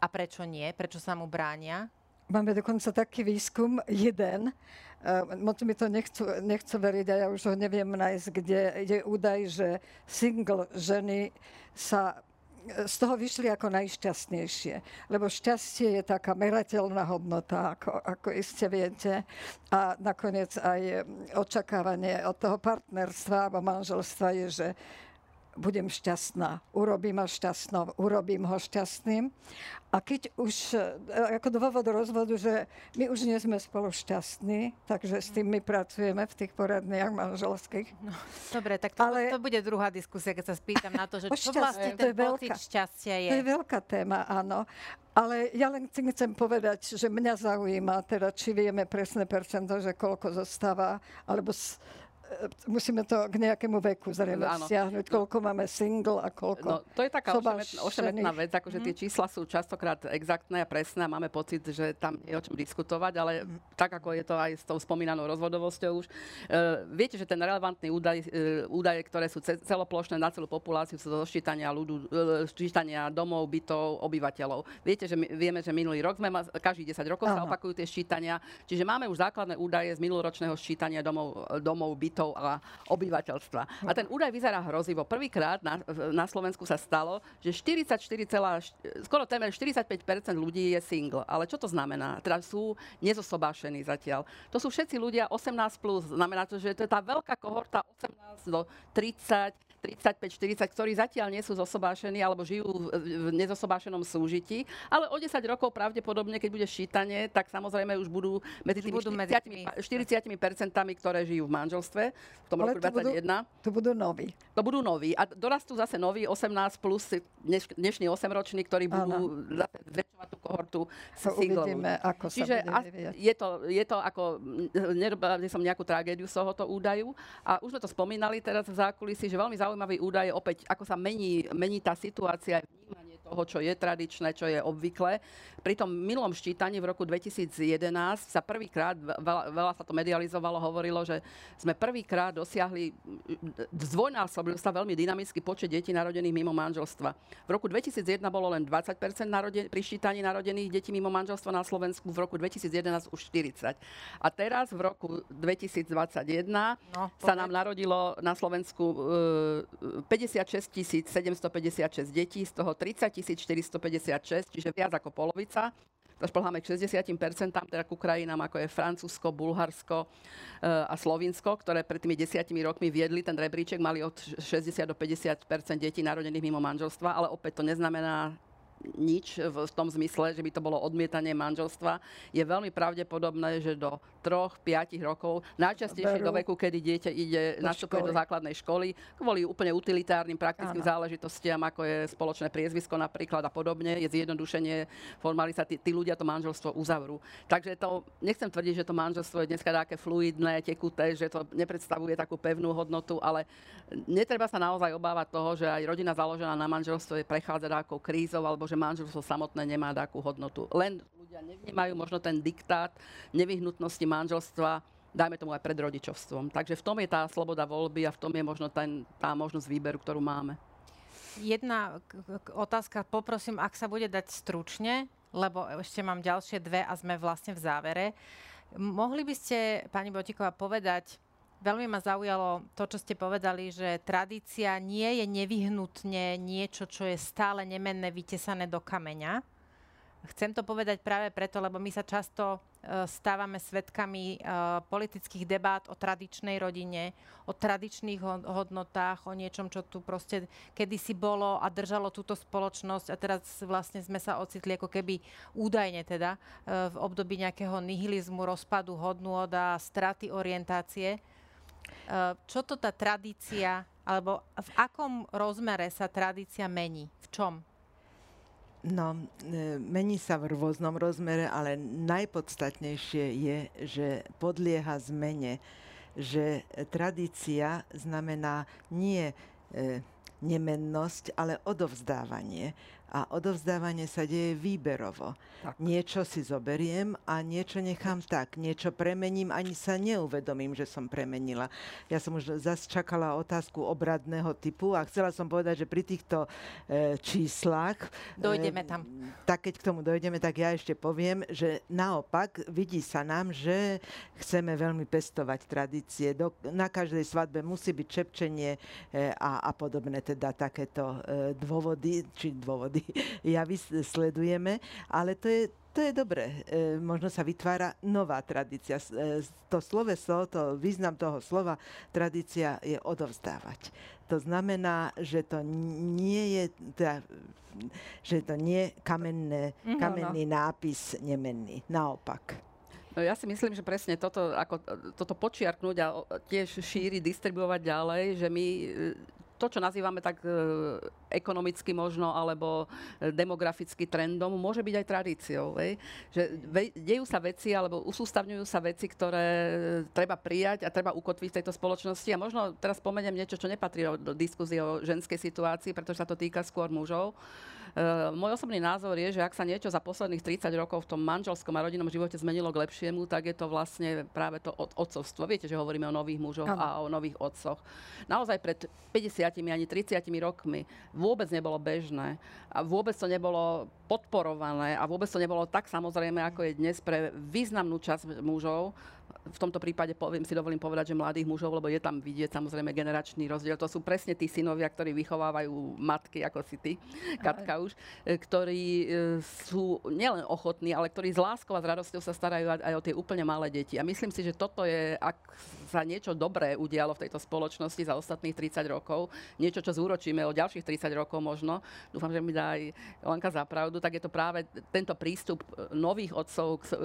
a prečo nie, prečo sa mu bránia? Máme dokonca taký výskum, jeden, uh, moc mi to nechcú, nechcú veriť a ja už ho neviem nájsť, kde je údaj, že single ženy sa e, z toho vyšli ako najšťastnejšie. Lebo šťastie je taká merateľná hodnota, ako, ako iste viete. A nakoniec aj očakávanie od toho partnerstva alebo manželstva je, že budem šťastná, urobím ho šťastnou, urobím ho šťastným. A keď už, e, ako dôvod rozvodu, že my už nie sme spolu šťastní, takže s tým my pracujeme v tých poradniach manželských. No, dobre, tak to, Ale, to bude druhá diskusia, keď sa spýtam na to, že čo vlastne ten pocit šťastia je. To je veľká téma, áno. Ale ja len chcem povedať, že mňa zaujíma, teda, či vieme presné percento, že koľko zostáva, alebo E, musíme to k nejakému veku zrejme stiahnuť, koľko máme single a koľko No, to je taká ošemetná vec, akože tie mhm. čísla sú častokrát exaktné a presné a máme pocit, že tam je o čom diskutovať, ale mm. tak, ako je to aj s tou spomínanou rozvodovosťou už. Uh, viete, že ten relevantný údaj, uh, údaje, ktoré sú celoplošné na celú populáciu, sú zo ščítania, ľudu, uh, ščítania domov, bytov, obyvateľov. Viete, že my, vieme, že minulý rok sme, ma, každý 10 rokov Aha. sa opakujú tie ščítania, čiže máme už základné údaje z minuloročného ščítania domov, domov bytov, bytov a obyvateľstva. A ten údaj vyzerá hrozivo. Prvýkrát na, na Slovensku sa stalo, že 44, skoro témer 45% ľudí je single. Ale čo to znamená? Teda sú nezosobášení zatiaľ. To sú všetci ľudia 18+, plus. znamená to, že to je tá veľká kohorta 18 do 30, 35-40, ktorí zatiaľ nie sú zosobášení alebo žijú v nezosobášenom súžití, ale o 10 rokov pravdepodobne, keď bude šítanie, tak samozrejme už budú medzi tými budú 40, 40 percentami, ktoré žijú v manželstve v tom ale roku 2021. To budú noví. To budú noví. A dorastú zase noví 18 plus dneš, dnešní 8-roční, ktorí budú zase zväčšovať tú kohortu s Uvidíme, ako Čiže sa bude je to, je to ako, nerobila som nejakú tragédiu z tohoto údaju a už sme to spomínali teraz v zákulisí, že veľmi zaujímavé zaujímavý údaj opäť, ako sa mení, mení tá situácia, vnímanie toho, čo je tradičné, čo je obvyklé. Pri tom minulom ščítaní v roku 2011 sa prvýkrát, veľa, veľa sa to medializovalo, hovorilo, že sme prvýkrát dosiahli, zdvojnásobil sa veľmi dynamický počet detí narodených mimo manželstva. V roku 2001 bolo len 20 naroden- pri ščítaní narodených detí mimo manželstva na Slovensku, v roku 2011 už 40. A teraz v roku 2021 no, sa nám narodilo na Slovensku e, 56 756 detí, z toho 30 456, čiže viac ako polovica. Zašplháme k 60%, teda ku krajinám ako je Francúzsko, Bulharsko eh, a Slovinsko, ktoré pred tými desiatimi rokmi viedli ten rebríček, mali od 60 do 50% detí narodených mimo manželstva, ale opäť to neznamená nič v, tom zmysle, že by to bolo odmietanie manželstva. Je veľmi pravdepodobné, že do 3-5 rokov, najčastejšie do veku, kedy dieťa ide nastupuje do základnej školy, kvôli úplne utilitárnym praktickým Áno. záležitostiam, ako je spoločné priezvisko napríklad a podobne, je zjednodušenie formalita, tí, tí ľudia to manželstvo uzavrú. Takže to, nechcem tvrdiť, že to manželstvo je dneska také fluidné, tekuté, že to nepredstavuje takú pevnú hodnotu, ale netreba sa naozaj obávať toho, že aj rodina založená na manželstve prechádza nejakou krízou alebo že manželstvo samotné nemá takú hodnotu. Len ľudia nevnímajú možno ten diktát nevyhnutnosti manželstva dajme tomu aj pred rodičovstvom. Takže v tom je tá sloboda voľby a v tom je možno ten, tá možnosť výberu, ktorú máme. jedna otázka, poprosím, ak sa bude dať stručne, lebo ešte mám ďalšie dve a sme vlastne v závere. Mohli by ste, pani Botiková, povedať, veľmi ma zaujalo to, čo ste povedali, že tradícia nie je nevyhnutne niečo, čo je stále nemenné, vytesané do kameňa. Chcem to povedať práve preto, lebo my sa často Eh, stávame svetkami eh, politických debát o tradičnej rodine, o tradičných hodnotách, o niečom, čo tu proste kedysi bolo a držalo túto spoločnosť a teraz vlastne sme sa ocitli ako keby údajne teda eh, v období nejakého nihilizmu, rozpadu hodnôt a straty orientácie. Čo to tá tradícia, alebo v akom rozmere sa tradícia mení? V čom? No, e, mení sa v rôznom rozmere, ale najpodstatnejšie je, že podlieha zmene, že tradícia znamená nie e, nemennosť, ale odovzdávanie a odovzdávanie sa deje výberovo. Tak. Niečo si zoberiem a niečo nechám tak. Niečo premením, ani sa neuvedomím, že som premenila. Ja som už zase čakala otázku obradného typu a chcela som povedať, že pri týchto e, číslach... Dojdeme e, tam. Tak keď k tomu dojdeme, tak ja ešte poviem, že naopak vidí sa nám, že chceme veľmi pestovať tradície. Do, na každej svadbe musí byť čepčenie e, a, a podobné teda takéto e, dôvody, či dôvody javy, sledujeme, ale to je, to je dobré. E, možno sa vytvára nová tradícia. E, to sloveso, to význam toho slova tradícia je odovzdávať. To znamená, že to nie je, teda, že to nie kamenné, kamenný no, no. nápis nemenný. Naopak. No ja si myslím, že presne toto, ako, toto počiarknúť a tiež šíriť, distribuovať ďalej, že my to, čo nazývame tak e, ekonomicky možno, alebo e, demograficky trendom, môže byť aj tradíciou. Vej? Že dejú sa veci, alebo usústavňujú sa veci, ktoré treba prijať a treba ukotviť v tejto spoločnosti. A možno teraz spomeniem niečo, čo nepatrí do diskusie o ženskej situácii, pretože sa to týka skôr mužov. Uh, môj osobný názor je, že ak sa niečo za posledných 30 rokov v tom manželskom a rodinnom živote zmenilo k lepšiemu, tak je to vlastne práve to od, otcovstvo. Viete, že hovoríme o nových mužoch ano. a o nových otcoch. Naozaj pred 50 ani 30 rokmi vôbec nebolo bežné a vôbec to nebolo podporované a vôbec to nebolo tak samozrejme, ako je dnes pre významnú časť mužov v tomto prípade poviem, si dovolím povedať, že mladých mužov, lebo je tam vidieť samozrejme generačný rozdiel. To sú presne tí synovia, ktorí vychovávajú matky, ako si ty, Katka už, e, ktorí e, sú nielen ochotní, ale ktorí s láskou a s radosťou sa starajú aj o tie úplne malé deti. A myslím si, že toto je, ak sa niečo dobré udialo v tejto spoločnosti za ostatných 30 rokov, niečo, čo zúročíme o ďalších 30 rokov možno, dúfam, že mi dá aj Lanka za pravdu, tak je to práve tento prístup nových otcov k, e,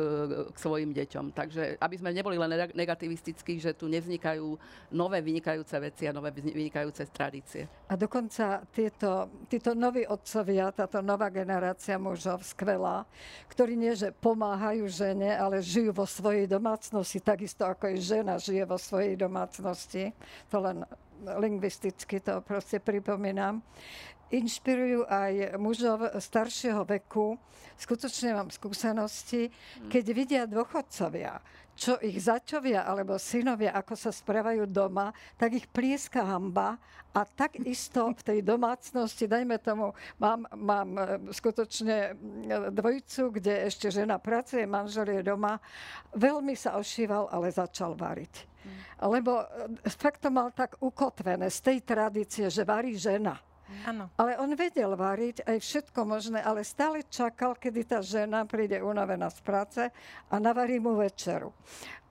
k svojim deťom. Takže aby sme neboli len negativistickí, že tu nevznikajú nové vynikajúce veci a nové vynikajúce tradície. A dokonca tieto, títo noví otcovia, táto nová generácia mužov, skvelá, ktorí nie, že pomáhajú žene, ale žijú vo svojej domácnosti, takisto ako aj žena žije vo svojej domácnosti. To len lingvisticky to proste pripomínam inšpirujú aj mužov staršieho veku. Skutočne mám skúsenosti, keď vidia dôchodcovia, čo ich začovia alebo synovia, ako sa správajú doma, tak ich plieska hamba a takisto v tej domácnosti, dajme tomu, mám, mám e, skutočne dvojicu, kde ešte žena pracuje, manžel je doma, veľmi sa ošíval, ale začal variť. Mm. Lebo e, fakt to mal tak ukotvené z tej tradície, že varí žena. Ano. Ale on vedel variť aj všetko možné, ale stále čakal, kedy tá žena príde unavená z práce a navarí mu večeru.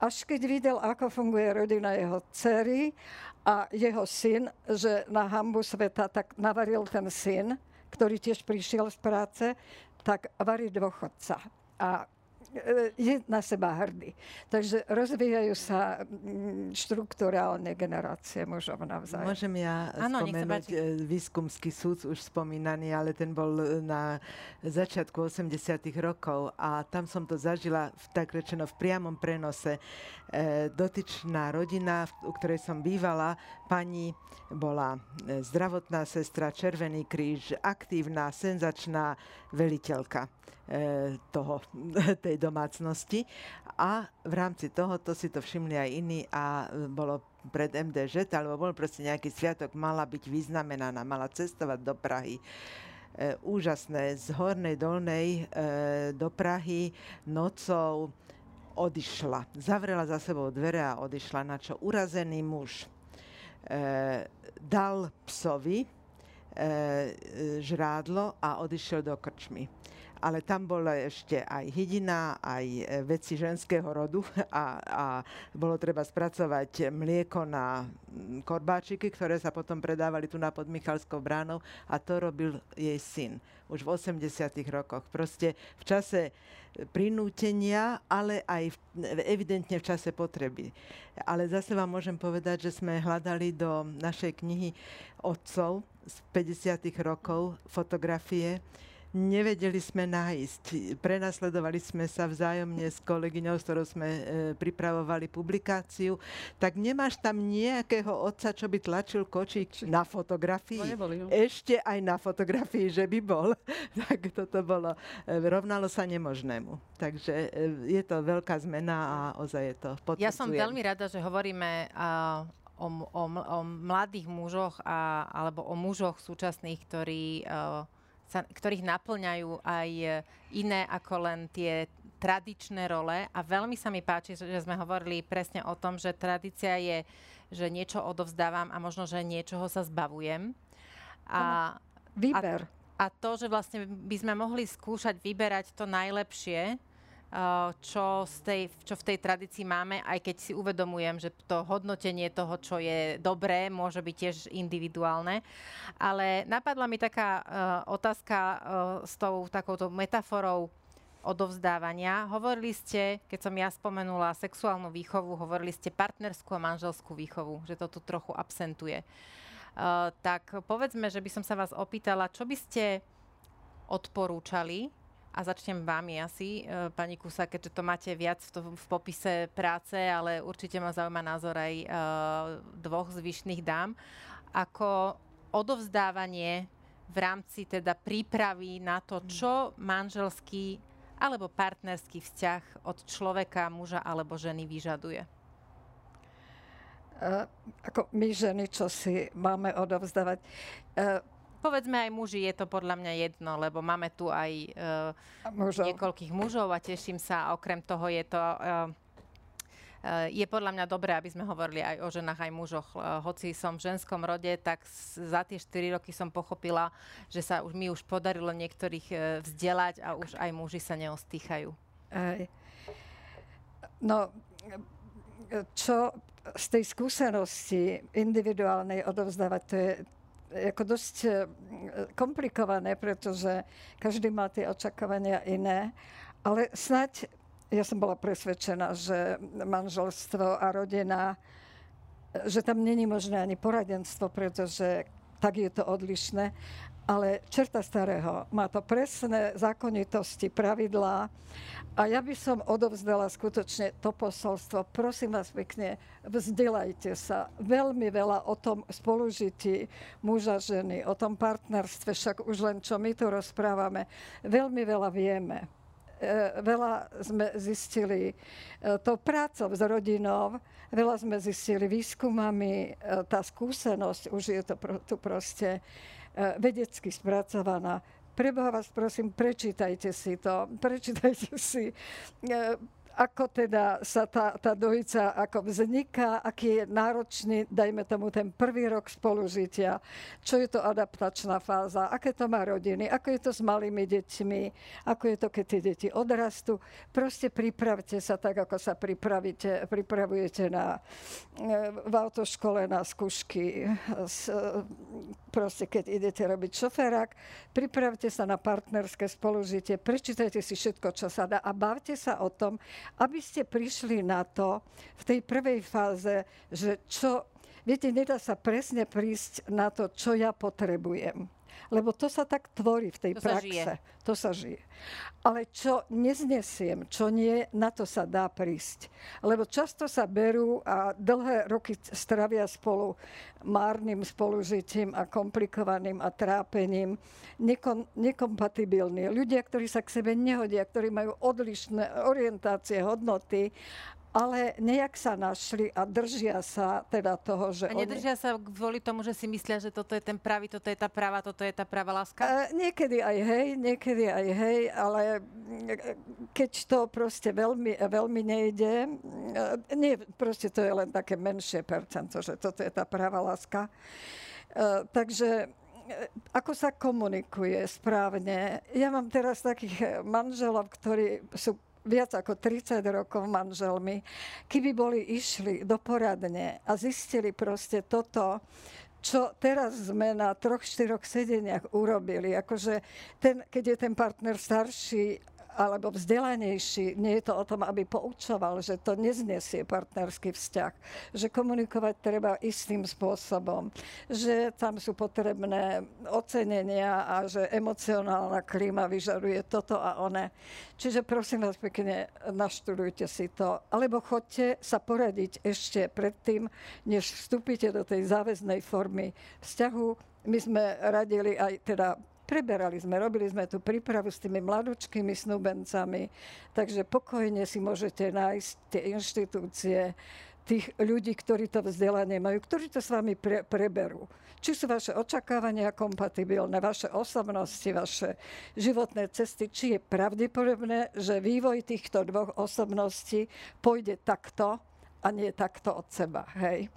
Až keď videl, ako funguje rodina jeho dcery a jeho syn, že na hambu sveta tak navaril ten syn, ktorý tiež prišiel z práce, tak varí dôchodca. A je na seba hrdý. Takže rozvíjajú sa mm, štruktúrálne generácie mužov navzájom. Môžem ja ano, spomenúť e, výskumský súd, už spomínaný, ale ten bol na začiatku 80 rokov a tam som to zažila v, tak rečeno v priamom prenose. E, dotyčná rodina, u ktorej som bývala, pani bola zdravotná sestra, Červený kríž, aktívna, senzačná veliteľka toho, tej domácnosti. A v rámci toho to si to všimli aj iní a bolo pred MDŽ, alebo bol proste nejaký sviatok, mala byť vyznamenaná, mala cestovať do Prahy. E, úžasné, z Hornej Dolnej e, do Prahy nocou odišla. Zavrela za sebou dvere a odišla, na čo urazený muž e, dal psovi e, e, žradlo, a odišao do krčmi. Ale tam bola ešte aj hydina, aj e, veci ženského rodu a, a bolo treba spracovať mlieko na mm, korbáčiky, ktoré sa potom predávali tu na pod Michalskou bránou a to robil jej syn už v 80 rokoch. Proste v čase prinútenia, ale aj v, evidentne v čase potreby. Ale zase vám môžem povedať, že sme hľadali do našej knihy otcov z 50 rokov fotografie, nevedeli sme nájsť. Prenasledovali sme sa vzájomne s kolegyňou, s ktorou sme e, pripravovali publikáciu. Tak nemáš tam nejakého otca, čo by tlačil kočík na fotografii? No, Ešte aj na fotografii, že by bol. tak toto bolo, e, rovnalo sa nemožnému. Takže e, je to veľká zmena a ozaj je to potvrdzujem. Ja som veľmi rada, že hovoríme uh, o, o, o mladých mužoch a, alebo o mužoch súčasných, ktorí uh, sa, ktorých naplňajú aj e, iné ako len tie tradičné role a veľmi sa mi páči, že sme hovorili presne o tom, že tradícia je, že niečo odovzdávam a možno, že niečoho sa zbavujem. A, Výber. A, a to, že vlastne by sme mohli skúšať vyberať to najlepšie, čo, z tej, čo v tej tradícii máme, aj keď si uvedomujem, že to hodnotenie toho, čo je dobré, môže byť tiež individuálne. Ale napadla mi taká uh, otázka uh, s tou takouto metaforou odovzdávania. Hovorili ste, keď som ja spomenula sexuálnu výchovu, hovorili ste partnerskú a manželskú výchovu, že to tu trochu absentuje. Tak povedzme, že by som sa vás opýtala, čo by ste odporúčali a začnem vámi asi, e, pani Kusa, keďže to máte viac v, to, v popise práce, ale určite ma zaujíma názor aj e, dvoch zvyšných dám. Ako odovzdávanie v rámci teda prípravy na to, čo manželský alebo partnerský vzťah od človeka, muža alebo ženy vyžaduje? Uh, ako my ženy, čo si máme odovzdávať. Uh, povedzme aj muži, je to podľa mňa jedno, lebo máme tu aj uh, niekoľkých mužov a teším sa. Okrem toho je to... Uh, je podľa mňa dobré, aby sme hovorili aj o ženách, aj mužoch. Hoci som v ženskom rode, tak za tie 4 roky som pochopila, že sa už, mi už podarilo niektorých vzdelať a už aj muži sa neostýchajú. No, čo z tej skúsenosti individuálnej odovzdávať, to je, ako dosť e, komplikované, pretože každý má tie očakávania iné, ale snať ja som bola presvedčená, že manželstvo a rodina, že tam není možné ani poradenstvo, pretože tak je to odlišné ale čerta starého má to presné zákonitosti, pravidlá a ja by som odovzdala skutočne to posolstvo. Prosím vás pekne, vzdelajte sa veľmi veľa o tom spolužití muža, ženy, o tom partnerstve, však už len čo my tu rozprávame, veľmi veľa vieme. E, veľa sme zistili e, to prácou s rodinou, veľa sme zistili výskumami, e, tá skúsenosť, už je to tu proste vedecky spracovaná. Preboha vás prosím, prečítajte si to. Prečítajte si ako teda sa tá, tá dvojica ako vzniká, aký je náročný, dajme tomu ten prvý rok spolužitia, čo je to adaptačná fáza, aké to má rodiny, ako je to s malými deťmi, ako je to, keď tie deti odrastú. Proste pripravte sa tak, ako sa pripravíte, pripravujete na, e, v autoškole na skúšky, proste keď idete robiť šoférák, pripravte sa na partnerské spolužitie, prečítajte si všetko, čo sa dá a bavte sa o tom, aby ste prišli na to v tej prvej fáze, že čo, viete, nedá sa presne prísť na to, čo ja potrebujem. Lebo to sa tak tvorí v tej to praxe. Sa žije. To sa žije. Ale čo neznesiem, čo nie, na to sa dá prísť. Lebo často sa berú a dlhé roky stravia spolu márnym spolužitím a komplikovaným a trápením, nekom, nekompatibilní. Ľudia, ktorí sa k sebe nehodia, ktorí majú odlišné orientácie, hodnoty ale nejak sa našli a držia sa teda toho, že A nedržia oni... sa kvôli tomu, že si myslia, že toto je ten pravý, toto je tá práva, toto je tá práva láska? E, niekedy aj hej, niekedy aj hej, ale mm, keď to proste veľmi, veľmi nejde, e, nie, proste to je len také menšie percento, že toto je tá práva láska. E, takže e, ako sa komunikuje správne. Ja mám teraz takých manželov, ktorí sú viac ako 30 rokov manželmi, keby boli išli do poradne a zistili proste toto, čo teraz sme na troch, štyroch sedeniach urobili. Akože ten, keď je ten partner starší alebo vzdelanejší, nie je to o tom, aby poučoval, že to neznesie partnerský vzťah, že komunikovať treba istým spôsobom, že tam sú potrebné ocenenia a že emocionálna klíma vyžaruje toto a one. Čiže prosím vás pekne, naštudujte si to, alebo chodte sa poradiť ešte predtým, než vstúpite do tej záväznej formy vzťahu. My sme radili aj teda preberali sme, robili sme tú prípravu s tými mladúčkými snúbencami, takže pokojne si môžete nájsť tie inštitúcie, tých ľudí, ktorí to vzdelanie majú, ktorí to s vami pre, preberú. Či sú vaše očakávania kompatibilné, vaše osobnosti, vaše životné cesty, či je pravdepodobné, že vývoj týchto dvoch osobností pôjde takto a nie takto od seba. Hej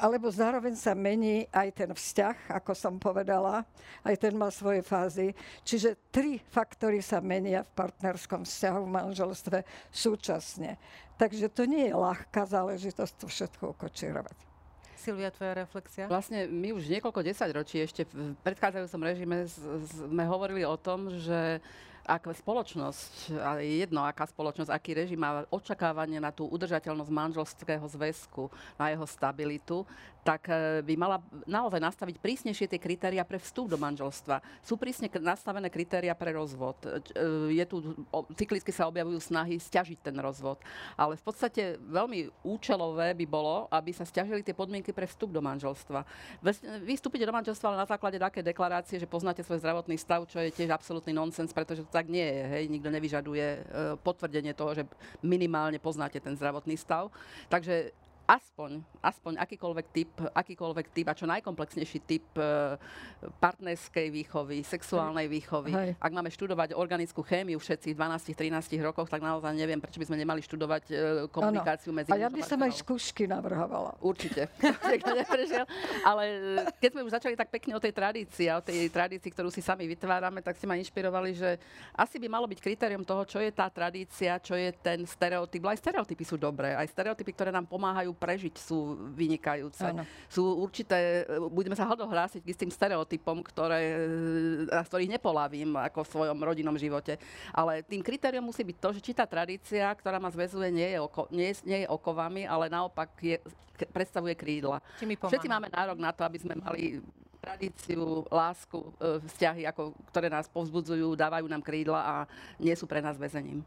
alebo zároveň sa mení aj ten vzťah, ako som povedala, aj ten má svoje fázy. Čiže tri faktory sa menia v partnerskom vzťahu v manželstve súčasne. Takže to nie je ľahká záležitosť to všetko ukočírovať. Silvia, tvoja reflexia? Vlastne my už niekoľko desaťročí ešte v predchádzajúcom režime sme hovorili o tom, že ak spoločnosť, ale jedno aká spoločnosť, aký režim má očakávanie na tú udržateľnosť manželského zväzku, na jeho stabilitu, tak e, by mala naozaj nastaviť prísnejšie tie kritéria pre vstup do manželstva. Sú prísne nastavené kritéria pre rozvod. E, je tu, cyklicky sa objavujú snahy stiažiť ten rozvod. Ale v podstate veľmi účelové by bolo, aby sa stiažili tie podmienky pre vstup do manželstva. Vy vstúpite do manželstva ale na základe také deklarácie, že poznáte svoj zdravotný stav, čo je tiež absolútny nonsens, pretože to tak nie je. Hej. Nikto nevyžaduje e, potvrdenie toho, že minimálne poznáte ten zdravotný stav. Takže aspoň, aspoň akýkoľvek typ, akýkoľvek typ a čo najkomplexnejší typ e, partnerskej výchovy, sexuálnej výchovy. Hej. Ak máme študovať organickú chémiu všetci v 12-13 rokoch, tak naozaj neviem, prečo by sme nemali študovať e, komunikáciu ano. medzi A ja by som aj skúšky navrhovala. Určite. Ale e, keď sme už začali tak pekne o tej tradícii a o tej tradícii, ktorú si sami vytvárame, tak ste ma inšpirovali, že asi by malo byť kritérium toho, čo je tá tradícia, čo je ten stereotyp. Aj stereotypy sú dobré, aj stereotypy, ktoré nám pomáhajú prežiť, sú vynikajúce. Ano. Sú určité, budeme sa hľadom k tým stereotypom, ktoré, na ktorých nepolavím ako v svojom rodinnom živote. Ale tým kritériom musí byť to, že či tá tradícia, ktorá ma zväzuje, nie je, oko, nie, nie je okovami, ale naopak je, predstavuje krídla. Všetci máme nárok na to, aby sme mali tradíciu, lásku, e, vzťahy, ako, ktoré nás povzbudzujú, dávajú nám krídla a nie sú pre nás väzením.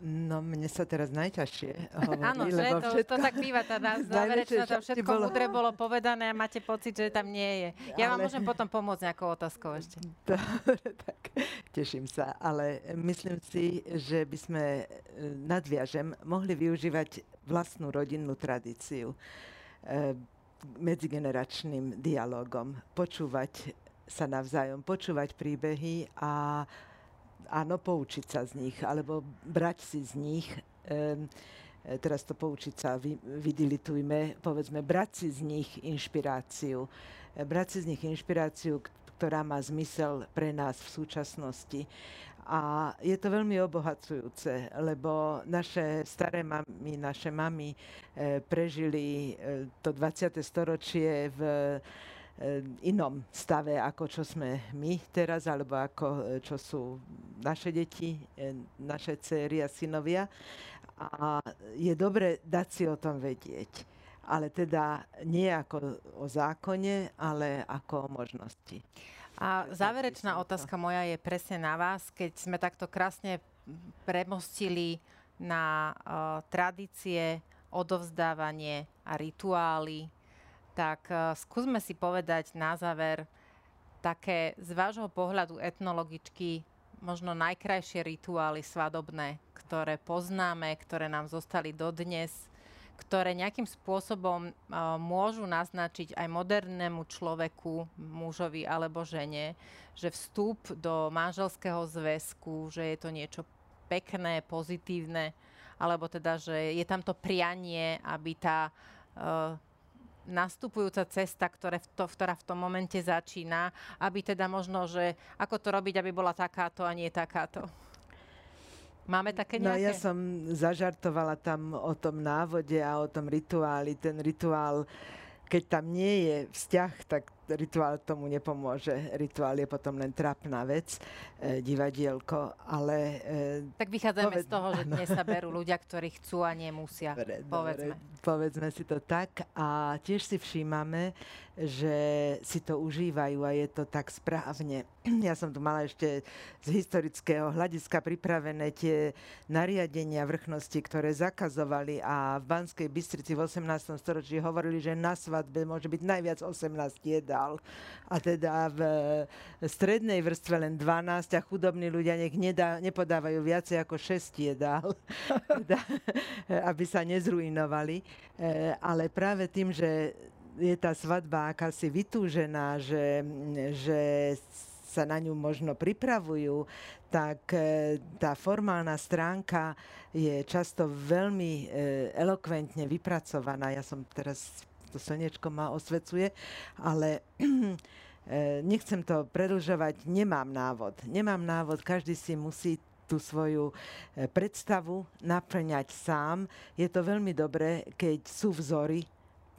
No, mne sa teraz najťažšie hovorí. Áno, že to, všetko, to tak býva, tá záverečná, tam všetko bolo... mudre bolo povedané a máte pocit, že tam nie je. Ja ale... vám môžem potom pomôcť nejakou otázkou ešte. Dobre, tak teším sa, ale myslím si, že by sme, e, nadviažem, mohli využívať vlastnú rodinnú tradíciu e, medzigeneračným dialogom, počúvať sa navzájom, počúvať príbehy a áno, poučiť sa z nich, alebo brať si z nich, um, teraz to poučiť sa, vy, vydilitujme, povedzme, brať si z nich inšpiráciu. Brať si z nich inšpiráciu, ktorá má zmysel pre nás v súčasnosti. A je to veľmi obohacujúce, lebo naše staré mami, naše mamy e, prežili e, to 20. storočie v Eh, inom stave, ako čo sme my teraz, alebo ako eh, čo sú naše deti, eh, naše céry a synovia. A je dobre dať si o tom vedieť. ale teda nie ako o zákone, ale ako o možnosti. A záverečná otázka moja je presne na vás, keď sme takto krásne premostili na uh, tradície, odovzdávanie a rituály, tak uh, skúsme si povedať na záver také z vášho pohľadu etnologičky možno najkrajšie rituály svadobné, ktoré poznáme, ktoré nám zostali dodnes, ktoré nejakým spôsobom uh, môžu naznačiť aj modernému človeku, mužovi alebo žene, že vstup do manželského zväzku, že je to niečo pekné, pozitívne, alebo teda, že je tam to prianie, aby tá uh, nastupujúca cesta, ktoré v to, ktorá v tom momente začína, aby teda možno, že ako to robiť, aby bola takáto a nie takáto. Máme také nejaké? No ja som zažartovala tam o tom návode a o tom rituáli. Ten rituál, keď tam nie je vzťah, tak rituál tomu nepomôže. Rituál je potom len trapná vec, e, divadielko, ale... E, tak vychádzame poved... z toho, že dnes sa berú ľudia, ktorí chcú a nemusia. Dobre, povedzme. Dobre, povedzme si to tak. A tiež si všímame, že si to užívajú a je to tak správne. Ja som tu mala ešte z historického hľadiska pripravené tie nariadenia vrchnosti, ktoré zakazovali a v Banskej Bystrici v 18. storočí hovorili, že na svadbe môže byť najviac 18 jedál dal. A teda v strednej vrstve len 12 a chudobní ľudia nech nedá, nepodávajú viacej ako 6 jedál, teda, aby sa nezruinovali. E, ale práve tým, že je tá svadba akási vytúžená, že, že sa na ňu možno pripravujú, tak tá formálna stránka je často veľmi elokventne vypracovaná. Ja som teraz to slnečko ma osvecuje, ale eh, nechcem to predlžovať, nemám návod. Nemám návod, každý si musí tú svoju eh, predstavu naplňať sám. Je to veľmi dobré, keď sú vzory,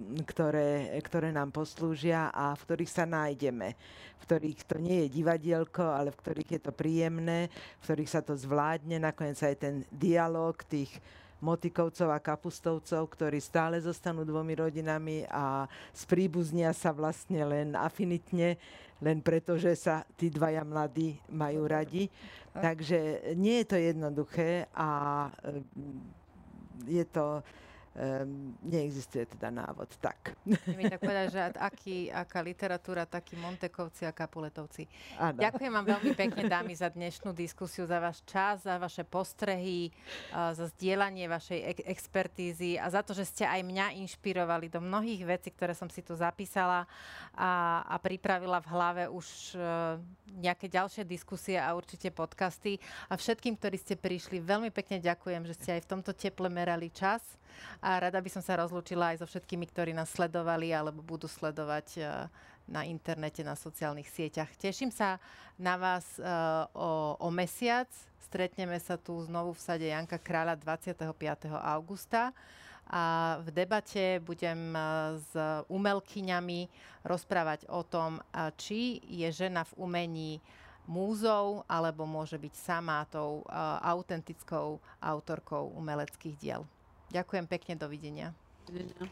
ktoré, ktoré nám poslúžia a v ktorých sa nájdeme. V ktorých to nie je divadielko, ale v ktorých je to príjemné, v ktorých sa to zvládne. Nakoniec aj ten dialog tých Motikovcov a Kapustovcov, ktorí stále zostanú dvomi rodinami a spríbuznia sa vlastne len afinitne, len preto, že sa tí dvaja mladí majú radi. Takže nie je to jednoduché a e, je to um, neexistuje teda návod. Tak. Mi tak povedať, že aký, aká literatúra, takí Montekovci a Kapuletovci. Ano. Ďakujem vám veľmi pekne, dámy, za dnešnú diskusiu, za váš čas, za vaše postrehy, uh, za zdieľanie vašej ek- expertízy a za to, že ste aj mňa inšpirovali do mnohých vecí, ktoré som si tu zapísala a, a pripravila v hlave už uh, nejaké ďalšie diskusie a určite podcasty. A všetkým, ktorí ste prišli, veľmi pekne ďakujem, že ste aj v tomto teple merali čas a rada by som sa rozlúčila aj so všetkými, ktorí nás sledovali alebo budú sledovať e, na internete, na sociálnych sieťach. Teším sa na vás uh, o, o mesiac. Stretneme sa tu znovu v sade Janka Kráľa 25. augusta a v debate budem e, s umelkyňami rozprávať o tom, či je žena v umení múzou alebo môže byť sama tou autentickou autorkou umeleckých diel. Ďakujem pekne, dovidenia. Dovidenia.